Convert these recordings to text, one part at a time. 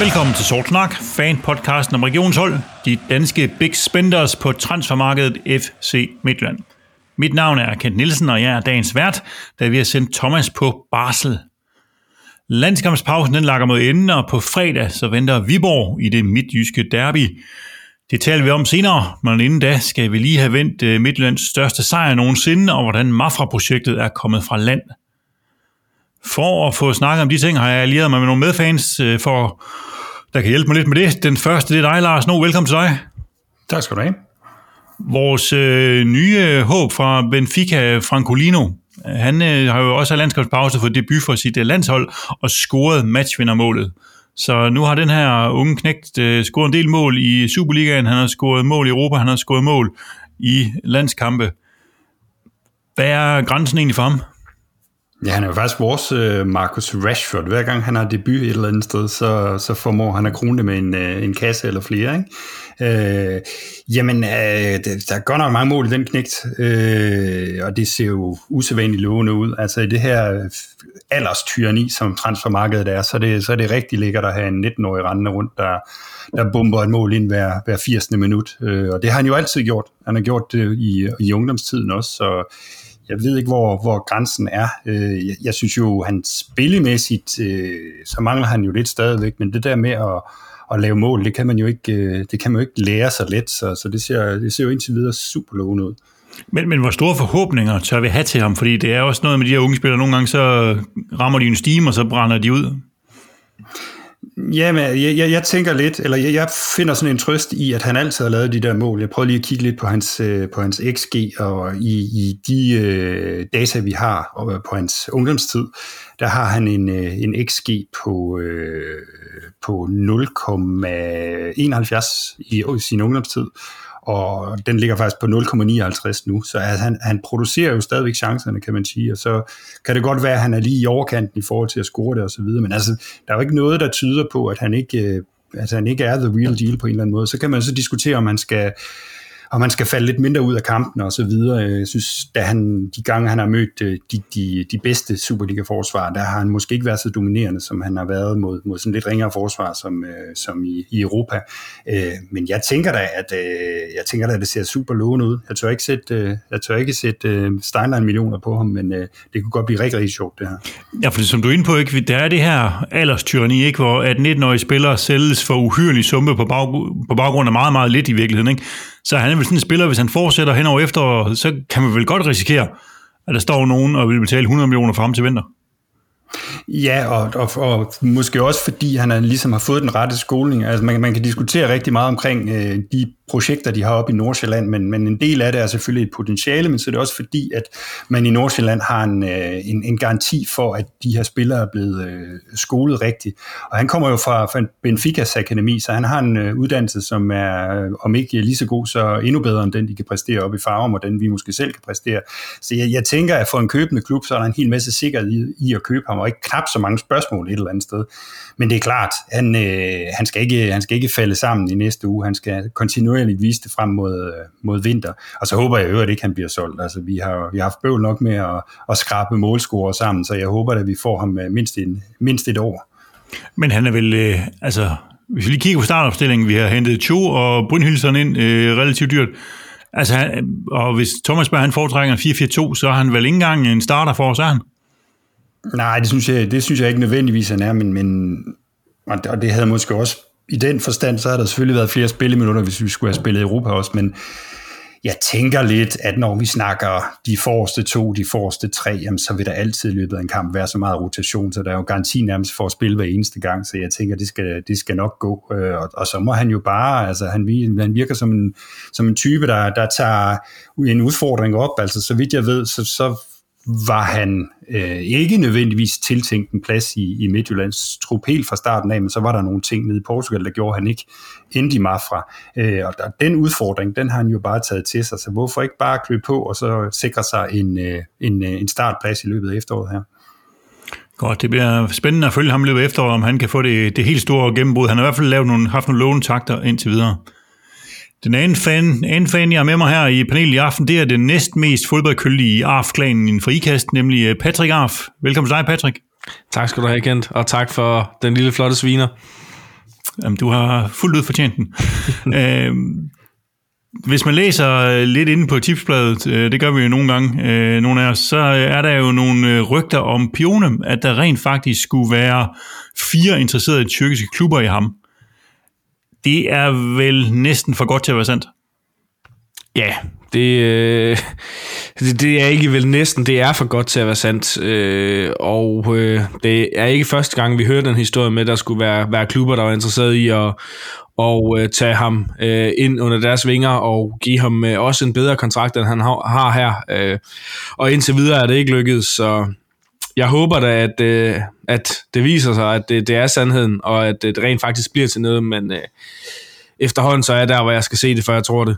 Velkommen til Sort Snak, fan-podcasten om regionshold, de danske big spenders på transfermarkedet FC Midtjylland. Mit navn er Kent Nielsen, og jeg er dagens vært, da vi har sendt Thomas på barsel. Landskampspausen den lakker mod enden, og på fredag så venter Viborg i det midtjyske derby. Det taler vi om senere, men inden da skal vi lige have vendt Midtlands Midtjyllands største sejr nogensinde, og hvordan Mafra-projektet er kommet fra land. For at få snakket om de ting, har jeg allieret mig med nogle medfans, øh, for der kan hjælpe mig lidt med det. Den første, det er dig, Lars No. Velkommen til dig. Tak skal du have. Vores øh, nye håb fra Benfica, Francolino, han øh, har jo også landskabspause for debut for sit øh, landshold og scoret matchvindermålet. Så nu har den her unge knægt øh, scoret en del mål i Superligaen, han har scoret mål i Europa, han har scoret mål i landskampe. Hvad er grænsen egentlig for ham? Ja, han er jo faktisk vores øh, Marcus Rashford. Hver gang han har debut et eller andet sted, så, så formår han at krone det med en, øh, en kasse eller flere. Ikke? Øh, jamen, øh, der er godt nok mange mål i den knægt, øh, og det ser jo usædvanligt lovende ud. Altså i det her øh, alderstyreni, som transfermarkedet er, så er det, så er det rigtig lækkert at have en 19-årig rendende rundt, der, der bomber et mål ind hver, hver 80. minut. Øh, og det har han jo altid gjort. Han har gjort det i, i ungdomstiden også, så jeg ved ikke, hvor, hvor grænsen er. Øh, jeg, jeg synes jo, han spillemæssigt, øh, så mangler han jo lidt stadigvæk, men det der med at, at lave mål, det kan man jo ikke, øh, det kan man jo ikke lære sig let, så, så det, ser, det ser jo indtil videre super lovende ud. Men, men hvor store forhåbninger tør vi have til ham? Fordi det er også noget med de her unge spillere, nogle gange så rammer de en stime, og så brænder de ud. Jamen, jeg, jeg, jeg tænker lidt, eller jeg, jeg finder sådan en trøst i, at han altid har lavet de der mål. Jeg prøver lige at kigge lidt på hans, øh, på hans XG, og i, i de øh, data, vi har og øh, på hans ungdomstid, der har han en, øh, en XG på, øh, på 0,71 i, i sin ungdomstid, og den ligger faktisk på 0,59 nu, så altså, han, han producerer jo stadigvæk chancerne, kan man sige, og så kan det godt være, at han er lige i overkanten i forhold til at score det og så videre, men altså, der er jo ikke noget, der tyder på, at han ikke, altså, han ikke er the real deal på en eller anden måde. Så kan man så diskutere, om man skal og man skal falde lidt mindre ud af kampen og så videre. Jeg synes, da han, de gange han har mødt øh, de, de, de bedste Superliga-forsvar, der har han måske ikke været så dominerende, som han har været mod, mod sådan lidt ringere forsvar, som, øh, som i, i Europa. Øh, men jeg tænker da, at jeg tænker da, at det ser super lovende ud. Jeg tør ikke sætte, jeg tør ikke sætte Steinlein millioner på ham, men det kunne godt blive rigtig, rigtig sjovt, det her. Ja, for som du er inde på, ikke, der er det her alderstyrni, ikke, hvor at 19-årige spillere sælges for uhyrlige sumpe på, bag, på baggrund af meget, meget lidt i virkeligheden. Ikke? Så han er vel sådan en spiller, hvis han fortsætter hen over efter, så kan man vel godt risikere, at der står nogen og vil betale 100 millioner for ham til vinter. Ja, og, og, og måske også fordi han er, ligesom har fået den rette skoling. Altså man, man kan diskutere rigtig meget omkring øh, de projekter, de har op i Nordsjælland, men, men en del af det er selvfølgelig et potentiale, men så er det også fordi, at man i Nordsjælland har en, øh, en, en garanti for, at de her spillere er blevet øh, skolet rigtigt. Og han kommer jo fra, fra Benficas akademi, så han har en øh, uddannelse, som er, øh, om ikke lige så god, så endnu bedre end den, de kan præstere op i Farum, og den vi måske selv kan præstere. Så jeg, jeg tænker, at for en købende klub, så er der en hel masse sikkerhed i, i at købe ham, og ikke knap så mange spørgsmål et eller andet sted. Men det er klart, han, øh, han, skal ikke, han skal ikke falde sammen i næste uge. Han skal kontinuerligt vise det frem mod, øh, mod vinter. Og så håber jeg jo, at ikke han bliver solgt. Altså, vi har, vi har haft bøvl nok med at, at skrabe målscorer sammen, så jeg håber, at vi får ham øh, mindst, en, mindst et år. Men han er vel, øh, altså, hvis vi lige kigger på startopstillingen, vi har hentet Cho og Brynhildsen ind øh, relativt dyrt. Altså, og hvis Thomas Berg han foretrækker en 4-4-2, så er han vel ikke engang en starter for os, er han? Nej, det synes jeg, det synes jeg ikke nødvendigvis, han er, men, men og det havde måske også, i den forstand, så har der selvfølgelig været flere spilleminutter, hvis vi skulle have spillet Europa også, men jeg tænker lidt, at når vi snakker de forreste to, de forreste tre, jamen, så vil der altid i løbet af en kamp være så meget rotation, så der er jo garanti nærmest for at spille hver eneste gang, så jeg tænker, det skal, det skal nok gå. Øh, og, og så må han jo bare, altså han, han virker som en, som en type, der, der tager en udfordring op, altså så vidt jeg ved, så, så var han øh, ikke nødvendigvis tiltænkt en plads i, i Midtjyllands trup helt fra starten af, men så var der nogle ting nede i Portugal, der gjorde han ikke endte i Mafra. Øh, og der, den udfordring, den har han jo bare taget til sig, så hvorfor ikke bare klø på og så sikre sig en, øh, en, øh, en startplads i løbet af efteråret her? Godt, det bliver spændende at følge ham i løbet af efteråret, om han kan få det, det helt store gennembrud. Han har i hvert fald lavet nogle, haft nogle lovende takter indtil videre. Den anden fan, anden fan, jeg har med mig her i panelet i aften, det er den næst mest i ARF-klanen i en frikast, nemlig øh, Patrick Arf. Velkommen til dig, Patrick. Tak skal du have, Kent, og tak for den lille flotte sviner. Jamen, du har fuldt ud fortjent den. øh, hvis man læser lidt inde på tipsbladet, øh, det gør vi jo nogle gange, øh, nogle af os, så er der jo nogle øh, rygter om Pione, at der rent faktisk skulle være fire interesserede tyrkiske klubber i ham. Det er vel næsten for godt til at være sandt. Ja, det, øh, det, det er ikke vel næsten, det er for godt til at være sandt. Øh, og øh, det er ikke første gang, vi hører den historie med, at der skulle være, være klubber, der var interesseret i at og øh, tage ham øh, ind under deres vinger og give ham øh, også en bedre kontrakt, end han har, har her. Øh, og indtil videre er det ikke lykkedes, så jeg håber da, at, øh, at det viser sig, at det, det er sandheden, og at øh, det rent faktisk bliver til noget, men øh, efterhånden så er jeg der, hvor jeg skal se det, før jeg tror det.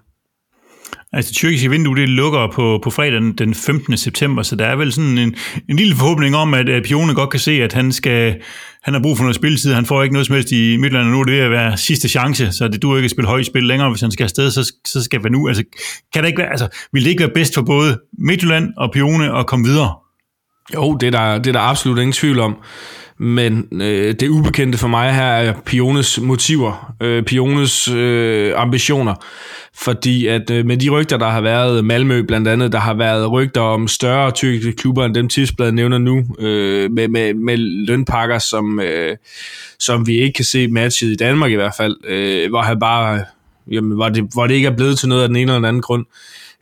Altså det tyrkiske vindue, det lukker på, på fredag den 15. september, så der er vel sådan en, en lille forhåbning om, at, at Pione godt kan se, at han skal han har brug for noget spilletid, han får ikke noget som helst i Midtland, og nu er det ved at være sidste chance, så det duer ikke at spille højt spil længere, hvis han skal afsted, så, så skal det nu. Altså, kan det ikke være, altså, vil det ikke være bedst for både Midtjylland og Pione at komme videre? Jo, det er der, det er der absolut ingen tvivl om. Men øh, det ubekendte for mig her er Piones motiver, øh, Piones øh, ambitioner. Fordi at øh, med de rygter, der har været, Malmø blandt andet, der har været rygter om større tyrkiske klubber end dem Tipsbladet nævner nu, øh, med, med, med lønpakker, som, øh, som vi ikke kan se matchet i Danmark i hvert fald, øh, hvor han bare, jamen, hvor, det, hvor det ikke er blevet til noget af den ene eller den anden grund.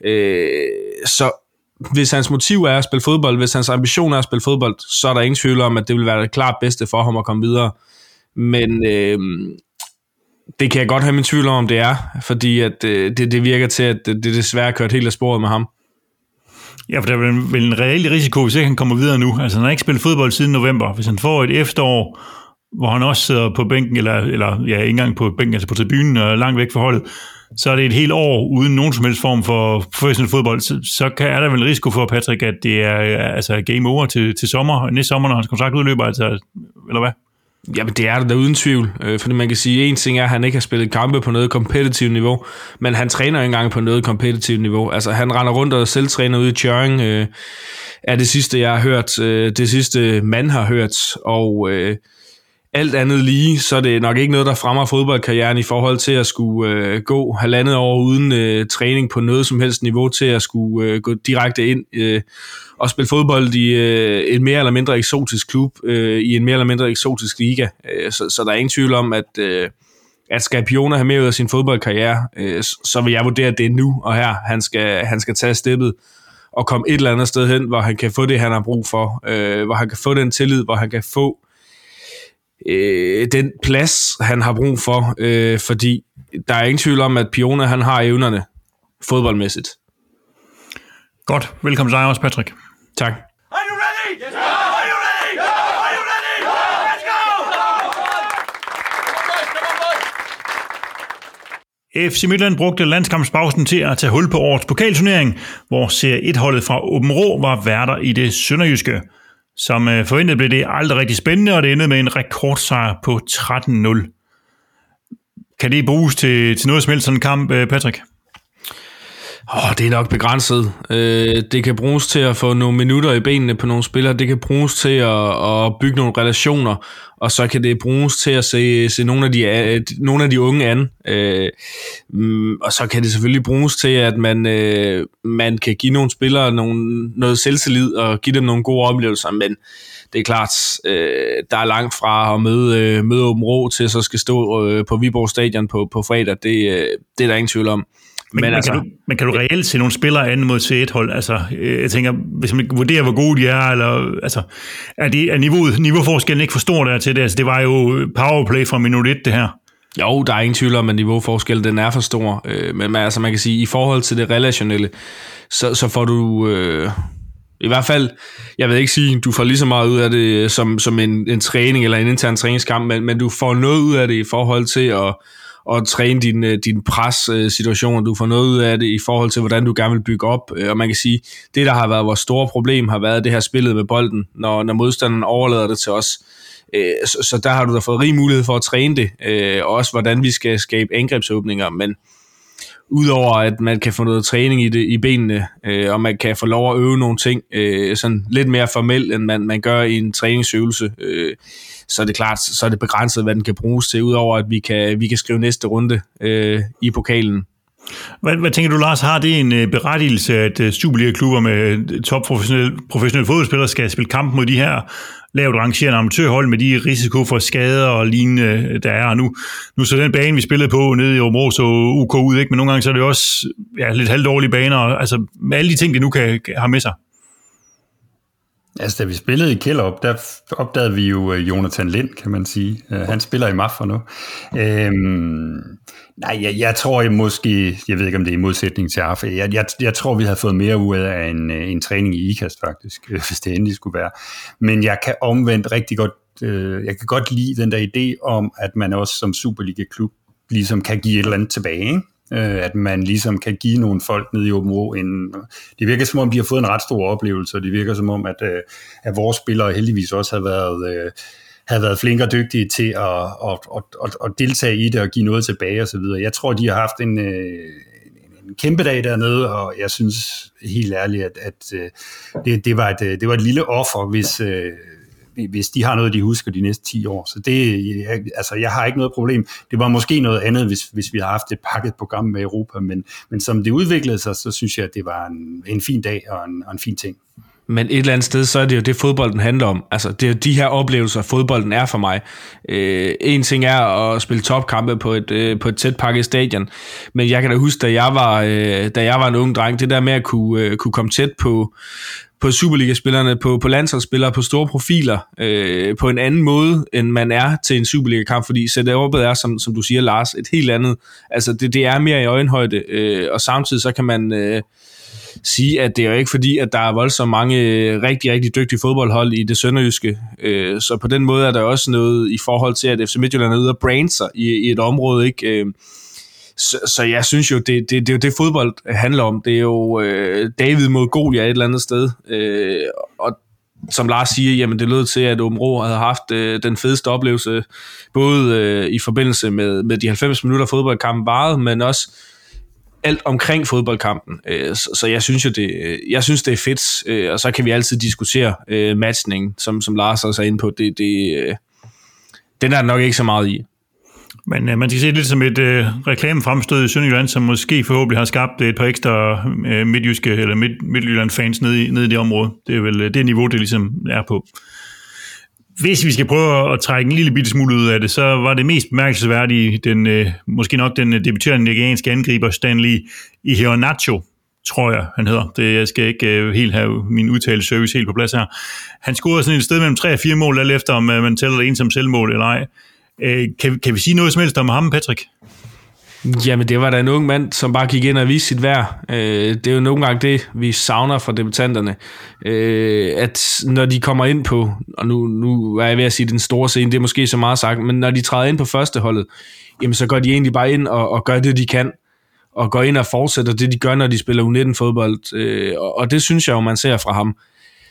Øh, så hvis hans motiv er at spille fodbold, hvis hans ambition er at spille fodbold, så er der ingen tvivl om, at det vil være det klart bedste for ham at komme videre. Men øh, det kan jeg godt have min tvivl om, om det er, fordi at, øh, det, det virker til, at det, det desværre kørt helt af sporet med ham. Ja, for der er vel en reel risiko, hvis ikke han kommer videre nu. Altså, han har ikke spillet fodbold siden november. Hvis han får et efterår, hvor han også sidder på bænken, eller, eller ja, ikke engang på bænken, altså på tribunen og langt væk fra holdet, så er det et helt år uden nogen som helst form for professionel fodbold, så, så kan, er der vel risiko for, Patrick, at det er øh, altså game over til, til sommer, næste sommer, når hans kontrakt udløber, altså, eller hvad? Jamen det er der da uden tvivl, øh, fordi man kan sige, en ting er, at han ikke har spillet kampe på noget kompetitivt niveau, men han træner ikke engang på noget kompetitivt niveau. Altså han render rundt og selv træner ude i Tjøring, øh, er det sidste, jeg har hørt, øh, det sidste man har hørt, og øh, alt andet lige, så er det nok ikke noget, der fremmer fodboldkarrieren i forhold til at skulle øh, gå halvandet år uden øh, træning på noget som helst niveau til at skulle øh, gå direkte ind øh, og spille fodbold i øh, en mere eller mindre eksotisk klub, øh, i en mere eller mindre eksotisk liga. Øh, så, så der er ingen tvivl om, at, øh, at skal Pione have mere ud af sin fodboldkarriere, øh, så vil jeg vurdere, at det er nu og her, han skal, han skal tage steppet og komme et eller andet sted hen, hvor han kan få det, han har brug for, øh, hvor han kan få den tillid, hvor han kan få øh, den plads, han har brug for, øh, fordi der er ingen tvivl om, at Pione han har evnerne fodboldmæssigt. Godt. Velkommen til dig også, Patrick. Tak. Are you ready? Yes. Are you ready? Are you ready? Let's go! FC Midtland brugte landskampspausen til at tage hul på årets pokalturnering, hvor Serie 1-holdet fra Åben Rå var værter i det sønderjyske. Som øh, forventet blev det aldrig rigtig spændende, og det endte med en rekordsejr på 13-0. Kan det bruges til, til noget som helst sådan en kamp, øh, Patrick? Oh, det er nok begrænset. Øh, det kan bruges til at få nogle minutter i benene på nogle spillere. Det kan bruges til at, at bygge nogle relationer. Og så kan det bruges til at se, se nogle, af de, øh, nogle af de unge an. Øh, mm, og så kan det selvfølgelig bruges til, at man, øh, man kan give nogle spillere nogle, noget selvtillid og give dem nogle gode oplevelser. Men det er klart, øh, der er langt fra at møde, øh, møde Åben Rå til så skal stå øh, på Viborg Stadion på, på fredag. Det, øh, det er der ingen tvivl om. Men, men, altså, kan du, men kan du reelt se nogle spillere anden mod c 1 hold? Altså, øh, jeg tænker, hvis man vurderer, hvor gode de er, eller, altså, er, det, er niveauet, niveauforskellen ikke for stor der til det? Altså, det var jo powerplay fra minut 1, det her. Jo, der er ingen tvivl om, at niveauforskellen den er for stor. Øh, men altså, man kan sige, i forhold til det relationelle, så, så får du... Øh, i hvert fald, jeg vil ikke sige, du får lige så meget ud af det som, som en, en træning eller en intern træningskamp, men, men du får noget ud af det i forhold til at at træne din, øh, din pres-situation, øh, du får noget ud af det i forhold til, hvordan du gerne vil bygge op. Øh, og man kan sige, det der har været vores store problem, har været det her spillet med bolden, når, når modstanderen overlader det til os. Så, så der har du da fået rig mulighed for at træne det, og også hvordan vi skal skabe angrebsåbninger, men udover at man kan få noget træning i, det, i benene, øh, og man kan få lov at øve nogle ting øh, sådan lidt mere formelt, end man, man gør i en træningsøvelse, øh, så er det klart, så er det begrænset, hvad den kan bruges til, udover at vi kan, vi kan skrive næste runde øh, i pokalen. Hvad, hvad tænker du, Lars? Har det en øh, berettigelse, at uh, Superliga-klubber med øh, topprofessionelle professionelle fodboldspillere skal spille kamp mod de her lavt rangerende amatørhold med de risiko for skader og lignende, der er nu. Nu så den bane, vi spillede på nede i Omro, så UK ud, ikke? men nogle gange så er det også ja, lidt halvdårlige baner, altså med alle de ting, det nu kan, kan have med sig. Altså, da vi spillede i Kjellerup, der opdagede vi jo øh, Jonathan Lind, kan man sige. Øh, han spiller i MAF for nu. Øhm, nej, jeg, jeg tror jeg måske, jeg ved ikke, om det er i modsætning til AFA, jeg, jeg, jeg tror, vi havde fået mere ud af en, øh, en træning i IKAST faktisk, hvis det endelig skulle være. Men jeg kan omvendt rigtig godt, øh, jeg kan godt lide den der idé om, at man også som Superliga-klub ligesom kan give et eller andet tilbage, ikke? Øh, at man ligesom kan give nogle folk nede i Åben en... Det virker som om, de har fået en ret stor oplevelse, og det virker som om, at, øh, at vores spillere heldigvis også har været... Øh, havde været flinke og dygtige til at, at, at, at, at deltage i det og give noget tilbage osv. Jeg tror, de har haft en, øh, en kæmpe dag dernede, og jeg synes helt ærligt, at, at øh, det, det, var et, øh, det var et lille offer, hvis, øh, hvis de har noget, de husker de næste 10 år. Så det, jeg, altså, jeg har ikke noget problem. Det var måske noget andet, hvis, hvis vi har haft et pakket program med Europa, men, men som det udviklede sig, så synes jeg, at det var en, en fin dag og en, og en fin ting. Men et eller andet sted, så er det jo det, fodbolden handler om. Altså, det er jo de her oplevelser, fodbolden er for mig. Øh, en ting er at spille topkampe på et, øh, på et tæt pakket stadion, men jeg kan da huske, da jeg var, øh, da jeg var en ung dreng, det der med at kunne, øh, kunne komme tæt på, på Superliga-spillerne, på, på landsholdsspillere, på store profiler, øh, på en anden måde, end man er til en Superliga-kamp, fordi setupet er, som, som du siger, Lars, et helt andet. Altså, det, det er mere i øjenhøjde, øh, og samtidig så kan man øh, sige, at det er jo ikke fordi, at der er voldsomt mange øh, rigtig, rigtig dygtige fodboldhold i det sønderjyske, øh, så på den måde er der også noget i forhold til, at FC Midtjylland er ude og brande sig i, i et område, ikke? Øh, så, så jeg synes jo, det, det, det er jo det fodbold handler om. Det er jo øh, David mod Goliath et eller andet sted. Øh, og som Lars siger, jamen det lød til, at Omro havde haft øh, den fedeste oplevelse, både øh, i forbindelse med, med de 90 minutter fodboldkampen varede, men også alt omkring fodboldkampen. Øh, så, så jeg synes jo, det, øh, jeg synes, det er fedt, øh, og så kan vi altid diskutere øh, matchning, som, som Lars også er inde på. Det, det, øh, den er der nok ikke så meget i. Men øh, man skal se det lidt som et øh, reklamefremstød i Sønderjylland, som måske forhåbentlig har skabt øh, et par ekstra øh, midtjyske eller midt, Midtjylland-fans nede i, nede i det område. Det er vel øh, det niveau, det ligesom er på. Hvis vi skal prøve at trække en lille bitte smule ud af det, så var det mest bemærkelsesværdige, den, øh, måske nok den øh, debuterende nigerianske angriber Stanley Iheanacho, tror jeg, han hedder. Det, jeg skal ikke øh, helt have min udtale service helt på plads her. Han scorede sådan et sted mellem 3 og 4 mål, alt efter om øh, man tæller det en som selvmål eller ej. Øh, kan, kan vi sige noget som helst om ham, Patrick? Jamen, det var da en ung mand, som bare gik ind og viste sit værd. Øh, det er jo nogle gange det, vi savner fra debutanterne. Øh, at når de kommer ind på, og nu, nu er jeg ved at sige den store scene, det er måske så meget sagt, men når de træder ind på første holdet, jamen så går de egentlig bare ind og, og gør det, de kan og går ind og fortsætter det, de gør, når de spiller U19-fodbold. Øh, og, og det synes jeg jo, man ser fra ham.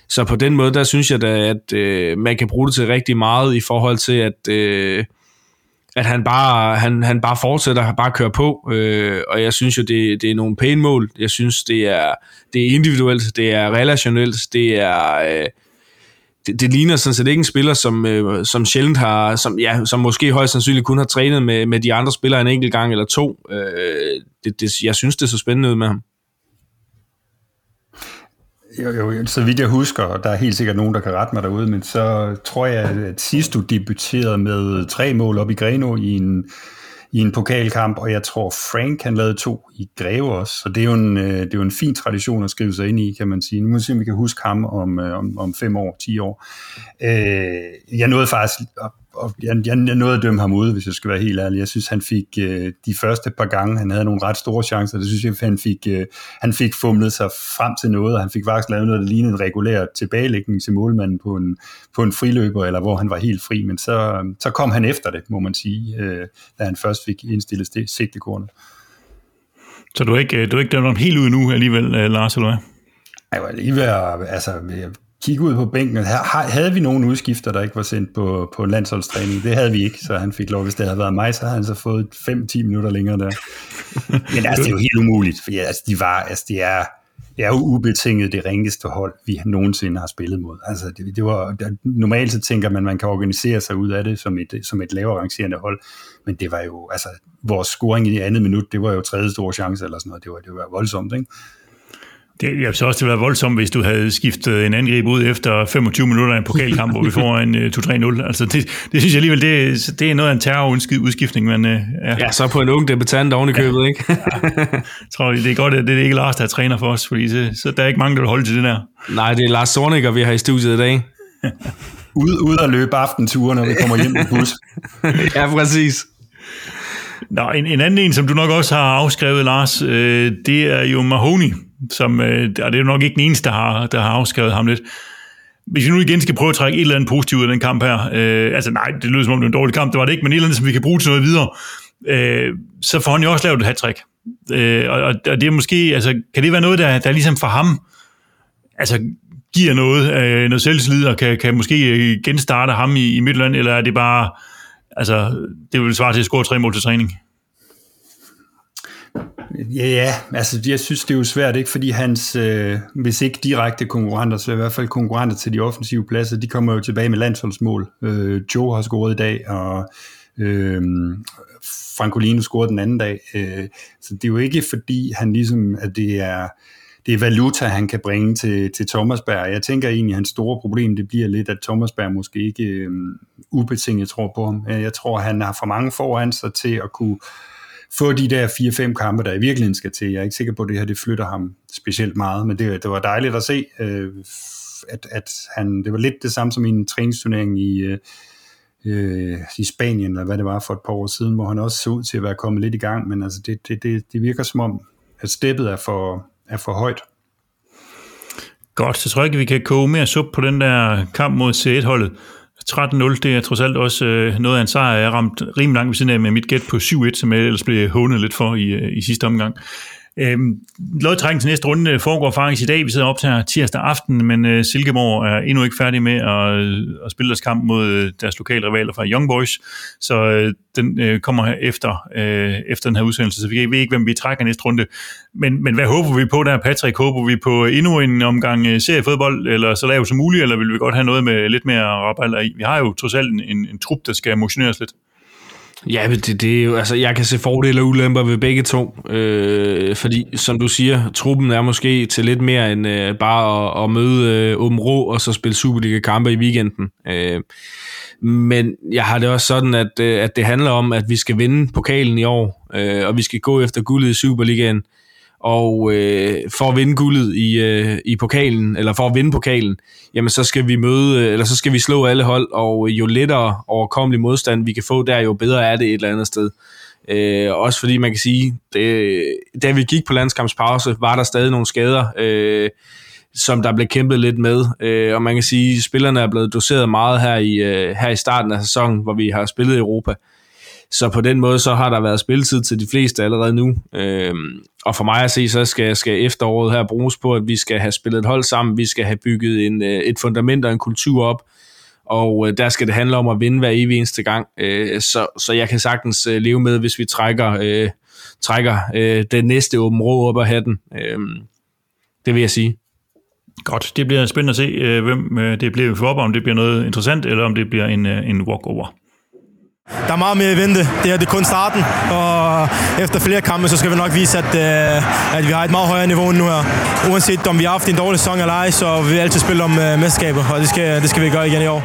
Så på den måde, der synes jeg da, at øh, man kan bruge det til rigtig meget i forhold til, at, øh, at han, bare, han, han bare fortsætter, bare kører på. Øh, og jeg synes jo, det, det er nogle pæne mål. Jeg synes, det er, det er individuelt, det er relationelt, det er... Øh, det, det ligner sådan set ikke en spiller, som, øh, som sjældent har, som, ja, som måske højst sandsynligt kun har trænet med, med de andre spillere en enkelt gang eller to. Øh, det, det, jeg synes, det er så spændende ud med ham. Jo, jo, så vidt jeg husker, og der er helt sikkert nogen, der kan rette mig derude, men så tror jeg, at sidst du debuterede med tre mål op i Greno i en, i en pokalkamp, og jeg tror Frank han lavede to i Greve også, så det er, jo en, øh, det er jo en fin tradition at skrive sig ind i, kan man sige. Nu må vi se, om vi kan huske ham om, øh, om, om fem år, ti år. Øh, jeg nåede faktisk og jeg, jeg nåede at dømme ham ud, hvis jeg skal være helt ærlig. Jeg synes, han fik øh, de første par gange, han havde nogle ret store chancer, det synes jeg, han fik, øh, han fik fumlet sig frem til noget, og han fik faktisk lavet noget, der lignede en regulær tilbagelægning til målmanden på en, på en friløber, eller hvor han var helt fri, men så, så kom han efter det, må man sige, øh, da han først fik indstillet sigtekornet. Så du er ikke, du er ikke dømt helt ud nu alligevel, øh, Lars, eller hvad? Jeg var lige ved at, altså, kigge ud på bænken. Havde vi nogen udskifter, der ikke var sendt på, på landsholdstræning? Det havde vi ikke, så han fik lov. Hvis det havde været mig, så havde han så fået 5-10 minutter længere der. Men altså, det er jo helt umuligt, for altså, de var, altså, de er, det er jo ubetinget det ringeste hold, vi nogensinde har spillet mod. Altså, det, det var, der, normalt så tænker man, at man kan organisere sig ud af det som et, som et lavere rangerende hold, men det var jo, altså, vores scoring i det andet minut, det var jo tredje store chance eller sådan noget, det var, det var voldsomt, ikke? Det, jeg synes også, det ville være voldsomt, hvis du havde skiftet en angreb ud efter 25 minutter af en pokalkamp, hvor vi får en uh, 2-3-0. Altså, det, det synes jeg alligevel, det, det er noget af en terrorudskiftning. Men, uh, ja. ja, så på en ung debutant oven i købet, ja. ikke? ja. tror, det er godt, at det er ikke Lars, der er træner for os, fordi så, så der er ikke mange, der vil holde til det der. Nej, det er Lars Sorniger, vi har i studiet i dag. ud, ud at løbe aftenture, når vi kommer hjem på bus. ja, præcis. Nå, en, en anden en, som du nok også har afskrevet, Lars, øh, det er jo Mahoney, som, øh, og det er jo nok ikke den eneste, der har, der har afskrevet ham lidt. Hvis vi nu igen skal prøve at trække et eller andet positivt ud af den kamp her, øh, altså nej, det lyder som om det var en dårlig kamp, det var det ikke, men et eller andet, som vi kan bruge til noget videre, øh, så får han jo også lavet et hat Øh, og, og det er måske, altså, kan det være noget, der, der ligesom for ham, altså giver noget, øh, noget selvtillid, og kan, kan måske øh, genstarte ham i, i Midtland, eller er det bare, altså, det vil svare til at score tre mål til træning? Ja, ja, altså jeg synes, det er jo svært, ikke? fordi hans, øh, hvis ikke direkte konkurrenter, så i hvert fald konkurrenter til de offensive pladser, de kommer jo tilbage med landsholdsmål. Øh, Joe har scoret i dag, og øh, Francolino scorede den anden dag. Øh, så det er jo ikke fordi, han ligesom, at det er, det er valuta, han kan bringe til, til Thomasberg. Jeg tænker egentlig, at hans store problem, det bliver lidt, at Thomasberg måske ikke øh, ubetinget tror på ham. Jeg tror, han har for mange foran sig til at kunne få de der 4-5 kampe, der i virkeligheden skal til. Jeg er ikke sikker på, at det her det flytter ham specielt meget, men det, det var dejligt at se, øh, at, at han, det var lidt det samme som i en træningsturnering i, øh, øh, i Spanien, eller hvad det var for et par år siden, hvor han også så ud til at være kommet lidt i gang, men altså det, det, det, det virker som om, at steppet er for, er for højt. Godt, så tror jeg ikke, vi kan koge mere sup på den der kamp mod C1-holdet. 13-0, det er trods alt også øh, noget af en sejr. Jeg ramt rimelig langt ved siden af med mit gæt på 7-1, som jeg ellers blev hånet lidt for i, øh, i sidste omgang. Øhm, lodtrækning til næste runde øh, foregår faktisk i dag. Vi sidder op til tirsdag aften, men øh, Silkeborg er endnu ikke færdig med at, øh, at spille deres kamp mod øh, deres lokale rivaler fra Young Boys. Så øh, den øh, kommer her efter, øh, efter den her udsendelse, så vi ved ikke, hvem vi trækker næste runde. Men, men hvad håber vi på der, Patrick? Håber vi på endnu en omgang øh, seriefodbold, eller så lavt som muligt, eller vil vi godt have noget med lidt mere rabalder i? Vi har jo trods alt en, en, en trup, der skal motioneres lidt. Ja, det, det er jo, altså, jeg kan se fordele og ulemper ved begge to, øh, fordi som du siger, truppen er måske til lidt mere end øh, bare at, at møde øh, Åben Rå og så spille Superliga-kampe i weekenden. Øh, men jeg har det også sådan, at, øh, at det handler om, at vi skal vinde pokalen i år, øh, og vi skal gå efter guldet i Superligaen. Og øh, for at vinde guldet i, øh, i pokalen, eller for at vinde pokalen, jamen så skal vi møde, øh, eller så skal vi slå alle hold, og jo lettere overkommelig modstand vi kan få der, jo bedre er det et eller andet sted. Øh, også fordi man kan sige, det, da vi gik på landskampspause, var der stadig nogle skader, øh, som der blev kæmpet lidt med. Øh, og man kan sige, at spillerne er blevet doseret meget her i, øh, her i starten af sæsonen, hvor vi har spillet i Europa. Så på den måde, så har der været spilletid til de fleste allerede nu. Øhm, og for mig at se, så skal, skal efteråret her bruges på, at vi skal have spillet et hold sammen, vi skal have bygget en, øh, et fundament og en kultur op, og øh, der skal det handle om at vinde hver evig eneste gang. Øh, så, så jeg kan sagtens øh, leve med, hvis vi trækker, øh, trækker øh, den næste åben rå op af hatten. Øh, det vil jeg sige. Godt, det bliver spændende at se, øh, hvem øh, det bliver for op, om det bliver noget interessant, eller om det bliver en, øh, en walkover. Der er meget mere i vente. Det her det er kun starten, og efter flere kampe, så skal vi nok vise, at, øh, at vi har et meget højere niveau nu her. Uanset om vi har haft en dårlig sæson eller ej, så vil vi altid spille om øh, mesterskaber, og det skal, det skal vi gøre igen i år.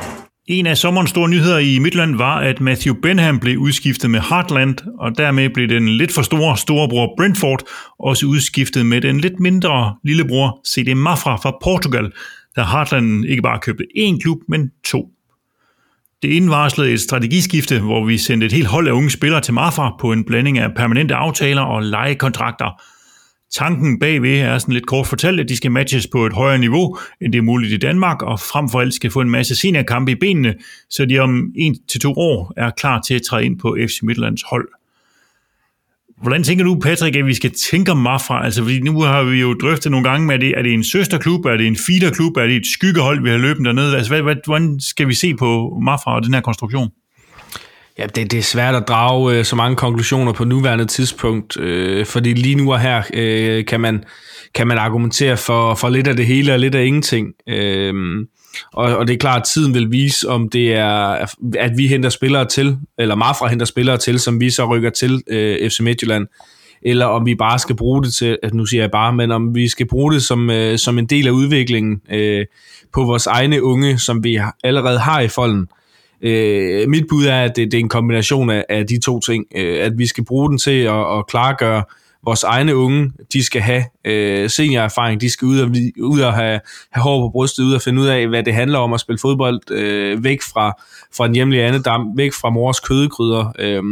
En af sommerens store nyheder i Midtland var, at Matthew Benham blev udskiftet med Heartland, og dermed blev den lidt for store storebror Brentford også udskiftet med den lidt mindre lillebror CD Mafra fra Portugal, da Heartland ikke bare købte én klub, men to. Det indvarslede et strategiskifte, hvor vi sendte et helt hold af unge spillere til Mafra på en blanding af permanente aftaler og lejekontrakter. Tanken bagved er sådan lidt kort fortalt, at de skal matches på et højere niveau, end det er muligt i Danmark, og frem for alt skal få en masse seniorkampe i benene, så de om 1-2 år er klar til at træde ind på FC Midtlands hold. Hvordan tænker du, Patrick, at vi skal tænke om Mafra? Altså, fordi nu har vi jo drøftet nogle gange med, er det, er det en søsterklub, er det en feederklub, er det et skyggehold, vi har løbet dernede? Altså, hvad, hvad, hvordan skal vi se på Mafra og den her konstruktion? Ja, det, det er svært at drage øh, så mange konklusioner på nuværende tidspunkt, øh, fordi lige nu og her øh, kan, man, kan man argumentere for, for lidt af det hele og lidt af ingenting. Øh, og, og det er klart, at tiden vil vise, om det er, at vi henter spillere til, eller Mafra henter spillere til, som vi så rykker til øh, FC Midtjylland, eller om vi bare skal bruge det til, nu siger jeg bare, men om vi skal bruge det som, øh, som en del af udviklingen øh, på vores egne unge, som vi allerede har i folden. Øh, mit bud er, at det, det er en kombination af, af de to ting. Øh, at vi skal bruge den til at, at klargøre vores egne unge, de skal have øh, seniorerfaring, de skal ud og, ud og have, have hår på brystet, ud og finde ud af, hvad det handler om at spille fodbold øh, væk fra, fra den hjemlige andedam, væk fra mors kødekryder. Øh,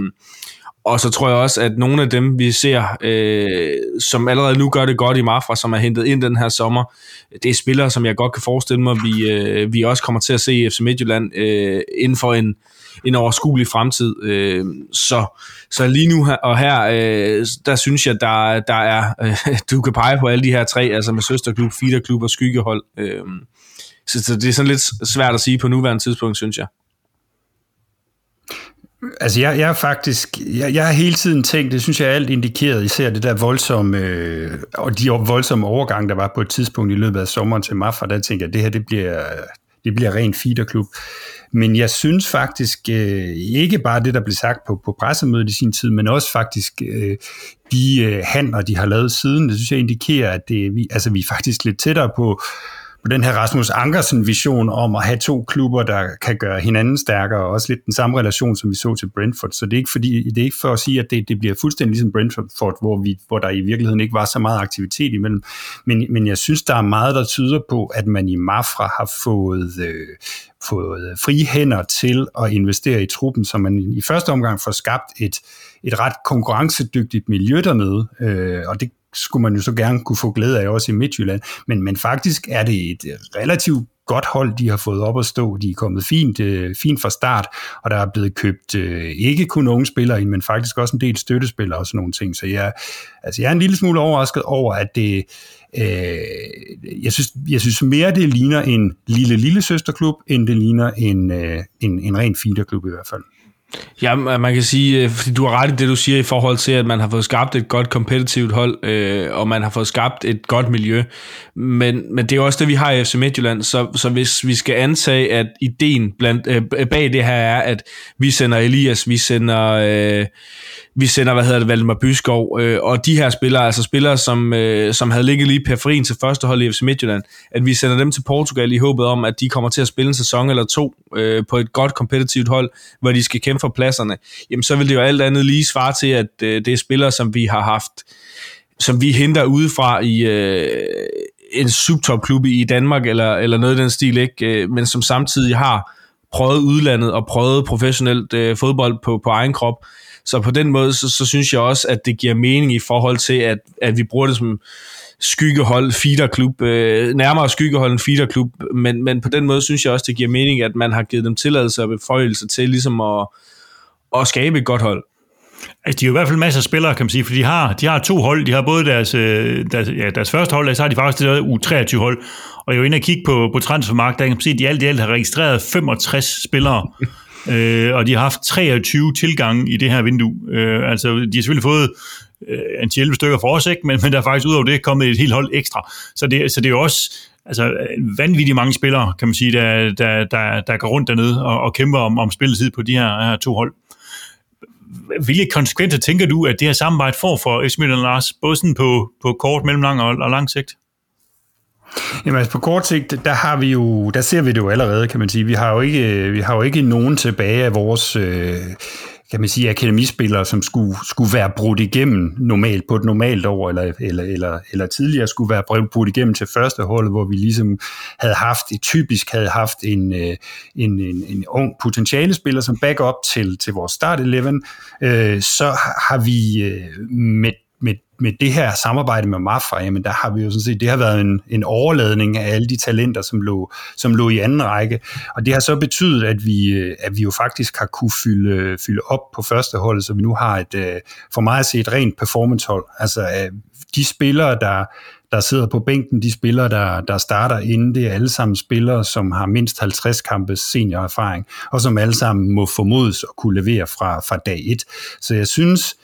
og så tror jeg også, at nogle af dem, vi ser, øh, som allerede nu gør det godt i Mafra, som er hentet ind den her sommer, det er spillere, som jeg godt kan forestille mig, vi, øh, vi også kommer til at se i FC Midtjylland øh, inden for en, en overskuelig fremtid. Øh, så, så lige nu her, og her, øh, der synes jeg, der, der er, øh, du kan pege på alle de her tre, altså med søsterklub, feederklub og skyggehold. Øh, så, så det er sådan lidt svært at sige på nuværende tidspunkt, synes jeg. Altså jeg, jeg er faktisk, jeg, jeg har hele tiden tænkt, det synes jeg er alt indikeret, især det der voldsomme, øh, og de voldsomme overgang, der var på et tidspunkt i løbet af sommeren til Mafra, der tænker jeg, at det her, det bliver, det bliver ren feederklub. Men jeg synes faktisk øh, ikke bare det, der blev sagt på, på pressemødet i sin tid, men også faktisk øh, de øh, handler, de har lavet siden, det synes jeg indikerer, at det, vi, altså, vi er faktisk lidt tættere på, på den her Rasmus Ankersen-vision om at have to klubber, der kan gøre hinanden stærkere, og også lidt den samme relation, som vi så til Brentford. Så det er ikke, fordi, det er ikke for at sige, at det, det bliver fuldstændig ligesom Brentford, hvor, vi, hvor der i virkeligheden ikke var så meget aktivitet imellem. Men, men jeg synes, der er meget, der tyder på, at man i Mafra har fået, øh, fået frie hænder til at investere i truppen, så man i første omgang får skabt et, et ret konkurrencedygtigt miljø dernede, øh, og det skulle man jo så gerne kunne få glæde af også i Midtjylland. Men, men faktisk er det et relativt godt hold, de har fået op at stå. De er kommet fint, øh, fint fra start, og der er blevet købt øh, ikke kun unge spillere ind, men faktisk også en del støttespillere og sådan nogle ting. Så jeg, altså jeg er en lille smule overrasket over, at det, øh, jeg, synes, jeg synes mere, det ligner en lille, lille søsterklub, end det ligner en, øh, en, en ren feederklub i hvert fald. Ja, man kan sige, øh, fordi du har ret i det, du siger i forhold til, at man har fået skabt et godt kompetitivt hold, øh, og man har fået skabt et godt miljø. Men, men det er også det, vi har i FC Midtjylland, så, så hvis vi skal antage, at ideen blandt, øh, bag det her er, at vi sender Elias, vi sender... Øh, vi sender, hvad hedder det, Valdemar Byskov, øh, og de her spillere, altså spillere, som, øh, som havde ligget lige i periferien til første hold i FC Midtjylland, at vi sender dem til Portugal i håbet om, at de kommer til at spille en sæson eller to øh, på et godt kompetitivt hold, hvor de skal kæmpe for pladserne, jamen så vil det jo alt andet lige svare til, at øh, det er spillere, som vi har haft, som vi henter udefra i øh, en subtopklub i Danmark, eller, eller noget i den stil, ikke? Øh, men som samtidig har prøvet udlandet og prøvet professionelt øh, fodbold på, på egen krop, så på den måde, så, så synes jeg også, at det giver mening i forhold til, at, at vi bruger det som skyggehold, feederklub, øh, nærmere skyggehold end feederklub, men, men på den måde synes jeg også, det giver mening, at man har givet dem tilladelse og beføjelse til ligesom at, at skabe et godt hold. Altså, de er jo i hvert fald masser af spillere, kan man sige, for de har, de har to hold. De har både deres, øh, deres, ja, deres første hold, og så har de faktisk det der U23-hold. Og jeg er jo inde og kigge på, på transfermarkedet, der kan man se, at de alt i alt har registreret 65 spillere. øh, og de har haft 23 tilgange i det her vindue. Øh, altså, de har selvfølgelig fået øh, en 11 stykker for os, ikke? Men, men der er faktisk ud over det kommet et helt hold ekstra. Så det, så det er jo også altså, vanvittigt mange spillere, kan man sige, der, der, der, der går rundt dernede og, og kæmper om, om spilletid på de her, her to hold. Hvilke konsekvenser tænker du, at det her samarbejde får for Esmir og Lars, både sådan på, på kort, mellemlang og, og lang sigt? Jamen altså på kort sigt, der har vi jo, der ser vi det jo allerede, kan man sige. Vi har jo ikke, vi har jo ikke nogen tilbage af vores, øh, kan man sige, akademispillere, som skulle, skulle være brudt igennem normalt på et normalt år, eller, eller, eller, eller tidligere skulle være brudt igennem til første hold, hvor vi ligesom havde haft, typisk havde haft en, øh, en, en, en ung potentiale spiller som backup til, til vores start 11, øh, så har vi øh, med med det her samarbejde med Mafra, jamen der har vi jo sådan set, det har været en, en overladning af alle de talenter, som lå, som lå i anden række, og det har så betydet, at vi, øh, at vi jo faktisk har kunne fylde, fylde op på første hold, så vi nu har et, øh, for mig at se et rent performancehold. Altså øh, de spillere, der, der sidder på bænken, de spillere, der, der starter inden, det er alle sammen spillere, som har mindst 50 kampes seniorerfaring, og som alle sammen må formodes at kunne levere fra, fra dag 1. Så jeg synes,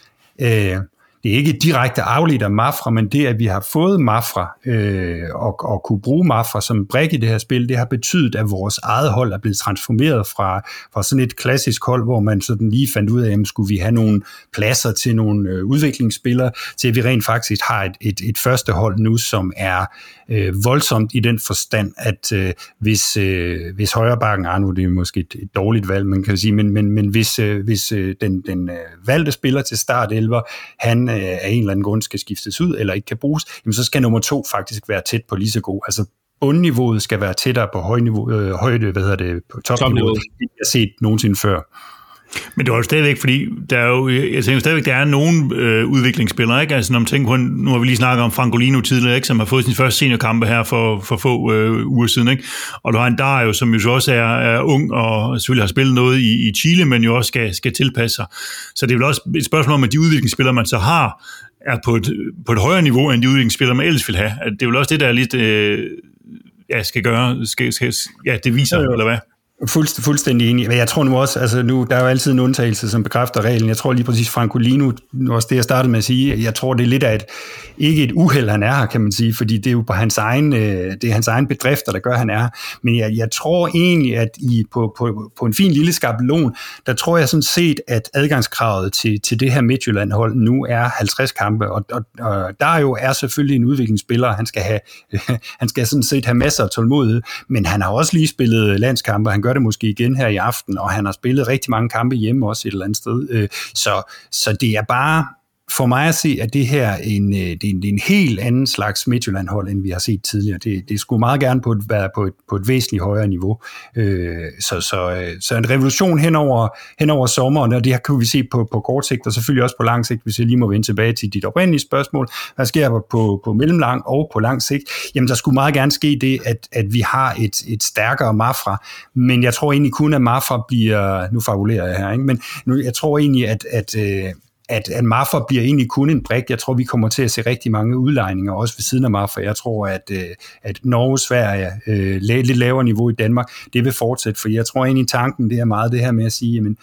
øh, det er ikke direkte afledt af Mafra, men det, at vi har fået Mafra øh, og, og kunne bruge Mafra som brik i det her spil, det har betydet, at vores eget hold er blevet transformeret fra, fra sådan et klassisk hold, hvor man sådan lige fandt ud af, at skulle vi have nogle pladser til nogle øh, udviklingsspillere, til at vi rent faktisk har et, et, et første hold nu, som er øh, voldsomt i den forstand, at øh, hvis, øh, hvis højrebakken, ah, nu det er måske et, et dårligt valg, man kan sige, men, men, men hvis, øh, hvis øh, den, den øh, valgte spiller til start 11, han øh, af en eller anden grund skal skiftes ud, eller ikke kan bruges, jamen så skal nummer to faktisk være tæt på lige så god. Altså bundniveauet skal være tættere på højniveau, øh, højde, hvad hedder det, på topniveauet, top end jeg har set nogensinde før. Men det var jo stadigvæk, fordi der er jo, jeg tænker stadigvæk, der er nogle øh, udviklingsspillere, ikke? Altså når man tænker på, nu har vi lige snakket om Francolino tidligere, ikke? Som har fået sin første seniorkampe her for, for få øh, uger siden, ikke? Og du har en Dario, som jo også er, er ung, og selvfølgelig har spillet noget i, i Chile, men jo også skal, skal tilpasse sig. Så det er vel også et spørgsmål om, at de udviklingsspillere, man så har, er på et, på et højere niveau, end de udviklingsspillere, man ellers vil have. Det er vel også det, der er lidt... Øh, ja, skal gøre, skal, skal, ja, det viser, eller hvad? Fuldst, fuldstændig enig. Men jeg tror nu også, altså nu, der er jo altid en undtagelse, som bekræfter reglen. Jeg tror lige præcis Francolino, også det jeg startede med at sige, jeg tror det er lidt af et, ikke et uheld, han er her, kan man sige, fordi det er jo på hans egen, øh, det er hans egen bedrifter, der gør, han er Men jeg, jeg tror egentlig, at i, på, på, på en fin lille skabelon, der tror jeg sådan set, at adgangskravet til, til det her Midtjylland-hold nu er 50 kampe, og, og, og der jo er selvfølgelig en udviklingsspiller, han skal have, han skal sådan set have masser af tålmodighed, men han har også lige spillet landskampe, han gør det måske igen her i aften, og han har spillet rigtig mange kampe hjemme også et eller andet sted. Øh, så, så det er bare for mig at se, at det her en, øh, det er en, det er en helt anden slags Midtjylland-hold, end vi har set tidligere. Det, det skulle meget gerne på et, være på et, på et væsentligt højere niveau. Øh, så, så, øh, så en revolution hen over, hen over sommeren, og det her kan vi se på, på kort sigt, og selvfølgelig også på lang sigt, hvis jeg lige må vende tilbage til dit oprindelige spørgsmål. Hvad sker der på, på mellemlang og på lang sigt? Jamen, der skulle meget gerne ske det, at, at vi har et, et stærkere Mafra, men jeg tror egentlig kun, at Mafra bliver, nu fabulerer jeg her, ikke? men nu, jeg tror egentlig, at, at øh, at, at Marfa bliver egentlig kun en brik. Jeg tror, vi kommer til at se rigtig mange udlejninger, også ved siden af Marfa. Jeg tror, at, øh, at Norge, Sverige, øh, lidt lavere niveau i Danmark, det vil fortsætte, for jeg tror egentlig, tanken det er meget det her med at sige, jamen,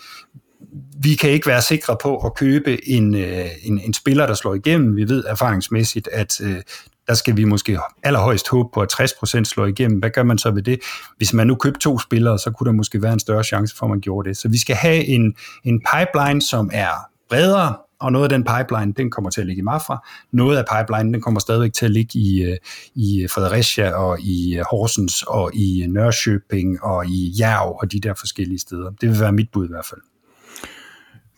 vi kan ikke være sikre på at købe en, øh, en, en spiller, der slår igennem. Vi ved erfaringsmæssigt, at øh, der skal vi måske allerhøjst håbe på, at 60% slår igennem. Hvad gør man så ved det? Hvis man nu købte to spillere, så kunne der måske være en større chance for, at man gjorde det. Så vi skal have en, en pipeline, som er bredere, og noget af den pipeline, den kommer til at ligge i Mafra. Noget af pipeline, den kommer stadigvæk til at ligge i, øh, i Fredericia og i øh, Horsens og i øh, Nørrköping og i Jerv og de der forskellige steder. Det vil være mit bud i hvert fald.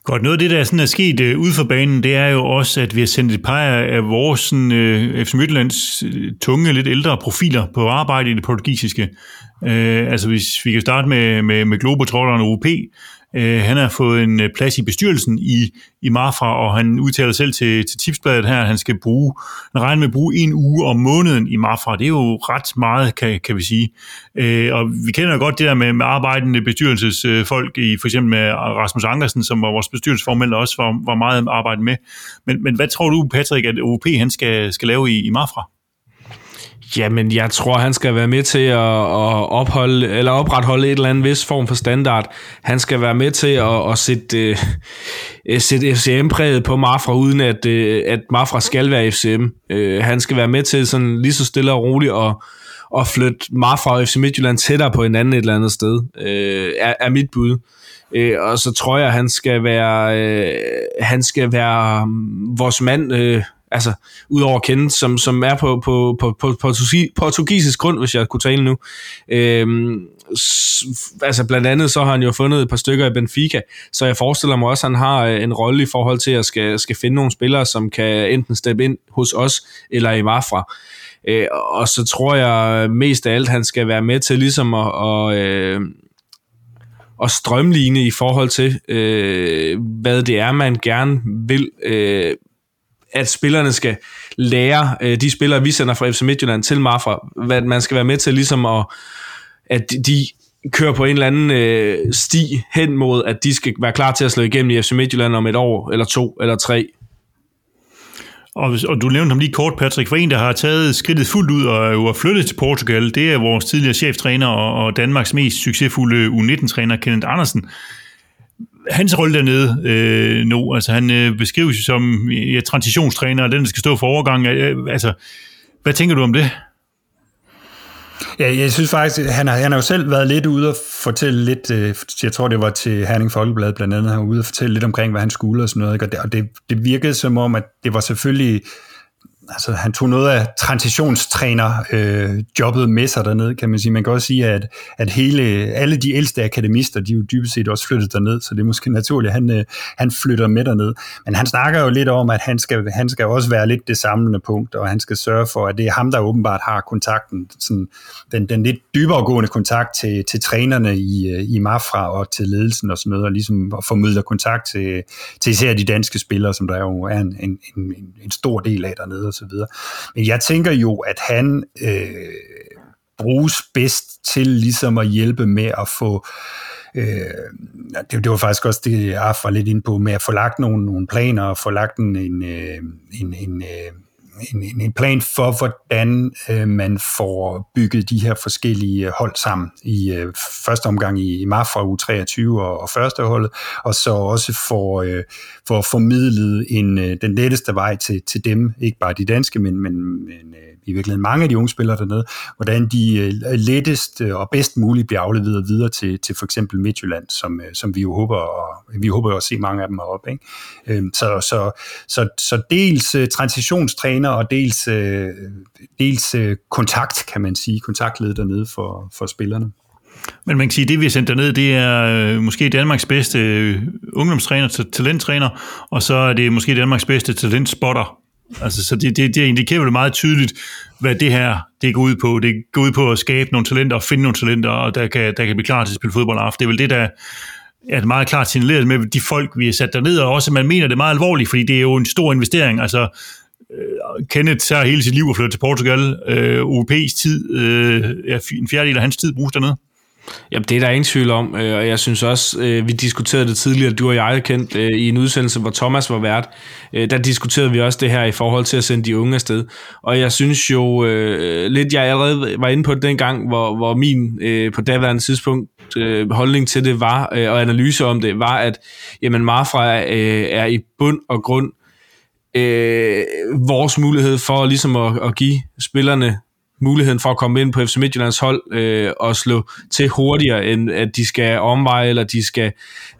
Godt, noget af det, der sådan er sket øh, ude for banen, det er jo også, at vi har sendt et par af vores sådan, øh, FC Midtlands tunge, lidt ældre profiler på arbejde i det portugisiske. Øh, altså hvis vi kan starte med, med, med Globetrotteren og UP, Øh, han har fået en øh, plads i bestyrelsen i, i Marfra, og han udtaler selv til, til tipsbladet her, at han skal bruge, han regner med at bruge en uge om måneden i Marfra. Det er jo ret meget, kan, kan vi sige. Øh, og vi kender jo godt det der med, med arbejdende bestyrelsesfolk, i for eksempel med Rasmus Ankersen, som var vores bestyrelsesformand, også var, var meget arbejde med. Men, men hvad tror du, Patrick, at OP han skal, skal lave i, i Marfra? Jamen, jeg tror, han skal være med til at, at opholde, eller opretholde et eller andet vis form for standard. Han skal være med til at, at sætte, uh, sætte FCM-præget på Mafra, uden at, uh, at Mafra skal være FCM. Uh, han skal være med til sådan lige så stille og roligt at, at flytte Mafra og FC Midtjylland tættere på hinanden et eller andet sted, uh, er, er mit bud. Uh, og så tror jeg, han skal være, uh, han skal være mm, vores mand... Uh, altså, udover at kende, som, som er på, på, på, på, på portugisisk grund, hvis jeg kunne tale nu. Øhm, altså blandt andet så har han jo fundet et par stykker i Benfica, så jeg forestiller mig også, at han har øh, en rolle i forhold til at skal, skal finde nogle spillere, som kan enten steppe ind hos os eller i Mafra. Øh, og så tror jeg mest af alt, han skal være med til ligesom at, at, øh, at strømligne i forhold til, øh, hvad det er, man gerne vil øh, at spillerne skal lære, øh, de spillere, vi sender fra FC Midtjylland til Mafra, hvad man skal være med til ligesom at, at de kører på en eller anden øh, sti hen mod, at de skal være klar til at slå igennem i FC Midtjylland om et år, eller to, eller tre. Og, og du nævnte ham lige kort, Patrick, for en, der har taget skridtet fuldt ud og er flyttet til Portugal, det er vores tidligere cheftræner og, og Danmarks mest succesfulde U19-træner, Kenneth Andersen. Hans rolle dernede øh, nu, altså han øh, beskrives som ja, transitionstræner, og den, der skal stå for overgang. Øh, øh, altså, hvad tænker du om det? Ja, jeg synes faktisk, han har, han har jo selv været lidt ude og fortælle lidt, øh, jeg tror det var til Herning Folkeblad blandt andet, han var ude og fortælle lidt omkring, hvad han skulle og sådan noget, og det, og det, det virkede som om, at det var selvfølgelig altså, han tog noget af transitionstræner øh, jobbet med sig dernede, kan man sige. Man kan også sige, at, at hele, alle de ældste akademister, de er jo dybest set også flyttet derned, så det er måske naturligt, at han, øh, han flytter med derned. Men han snakker jo lidt om, at han skal, han skal også være lidt det samlende punkt, og han skal sørge for, at det er ham, der åbenbart har kontakten, sådan, den, den lidt dyberegående kontakt til, til trænerne i, øh, i Mafra og til ledelsen og sådan noget, og ligesom formidler formidle kontakt til, til især de danske spillere, som der jo er en, en, en, en stor del af dernede så videre. Men jeg tænker jo, at han øh, bruges bedst til ligesom at hjælpe med at få øh, det, det var faktisk også det, jeg var lidt inde på, med at få lagt nogle, nogle planer og få lagt en, en, øh, en, en, øh, en, en plan for, hvordan øh, man får bygget de her forskellige hold sammen i øh, første omgang i, i Mafra U23 og, og første holdet, og så også for, øh, for formidlet en, øh, den letteste vej til, til dem, ikke bare de danske, men, men, men øh, i virkeligheden mange af de unge spillere dernede, hvordan de øh, lettest øh, og bedst muligt bliver afleveret videre til, til for eksempel Midtjylland, som, øh, som vi jo håber, og, vi håber at se mange af dem op. Ikke? Øhm, så, så, så, så dels transitionstræner og dels, dels kontakt, kan man sige, kontaktled dernede for, for spillerne. Men man kan sige, at det vi har sendt derned, det er øh, måske Danmarks bedste øh, ungdomstræner, talenttræner, og så er det måske Danmarks bedste talentspotter. Altså, så det, det, det indikerer jo meget tydeligt, hvad det her det går ud på. Det går ud på at skabe nogle talenter og finde nogle talenter, og der kan, der kan blive klar til at spille fodbold aften. Det er vel det, der er meget klart signaleret med de folk, vi har sat derned, og også, at man mener det meget alvorligt, fordi det er jo en stor investering. Altså, øh, Kenneth tager hele sit liv og flytter til Portugal. Øh, UP's tid, øh, en fjerdedel af hans tid bruges dernede. Jamen, det er der ingen tvivl om, øh, og jeg synes også, øh, vi diskuterede det tidligere, du og jeg kendt øh, i en udsendelse, hvor Thomas var vært, der diskuterede vi også det her i forhold til at sende de unge afsted. Og jeg synes jo lidt, jeg allerede var inde på det dengang, hvor, hvor min på daværende tidspunkt holdning til det var, og analyse om det, var, at jamen, Marfra er i bund og grund vores mulighed for ligesom at, at give spillerne muligheden for at komme ind på FC Midtjyllands hold øh, og slå til hurtigere, end at de skal omveje, eller de skal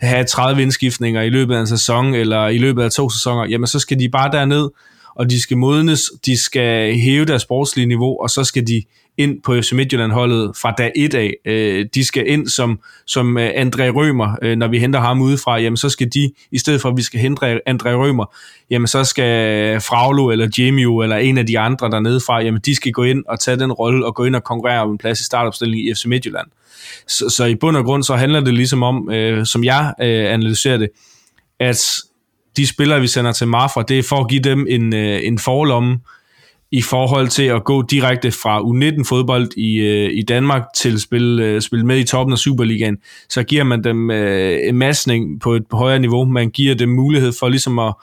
have 30 indskiftninger i løbet af en sæson, eller i løbet af to sæsoner, jamen så skal de bare derned, og de skal modnes, de skal hæve deres sportslige niveau, og så skal de ind på FC Midtjylland-holdet fra dag 1 af. Øh, de skal ind som, som øh, André Rømer, øh, når vi henter ham udefra, jamen så skal de, i stedet for at vi skal hente André Rømer, jamen så skal Fraglo eller Jamie eller en af de andre dernede fra, jamen de skal gå ind og tage den rolle og gå ind og konkurrere om en plads i startopstillingen i FC Midtjylland. Så, så i bund og grund så handler det ligesom om, øh, som jeg øh, analyserer det, at de spillere, vi sender til Mafra, det er for at give dem en, øh, en forlomme, i forhold til at gå direkte fra U19-fodbold i, øh, i Danmark til at spille, øh, spille med i toppen af Superligaen, så giver man dem øh, en massning på et højere niveau. Man giver dem mulighed for ligesom at,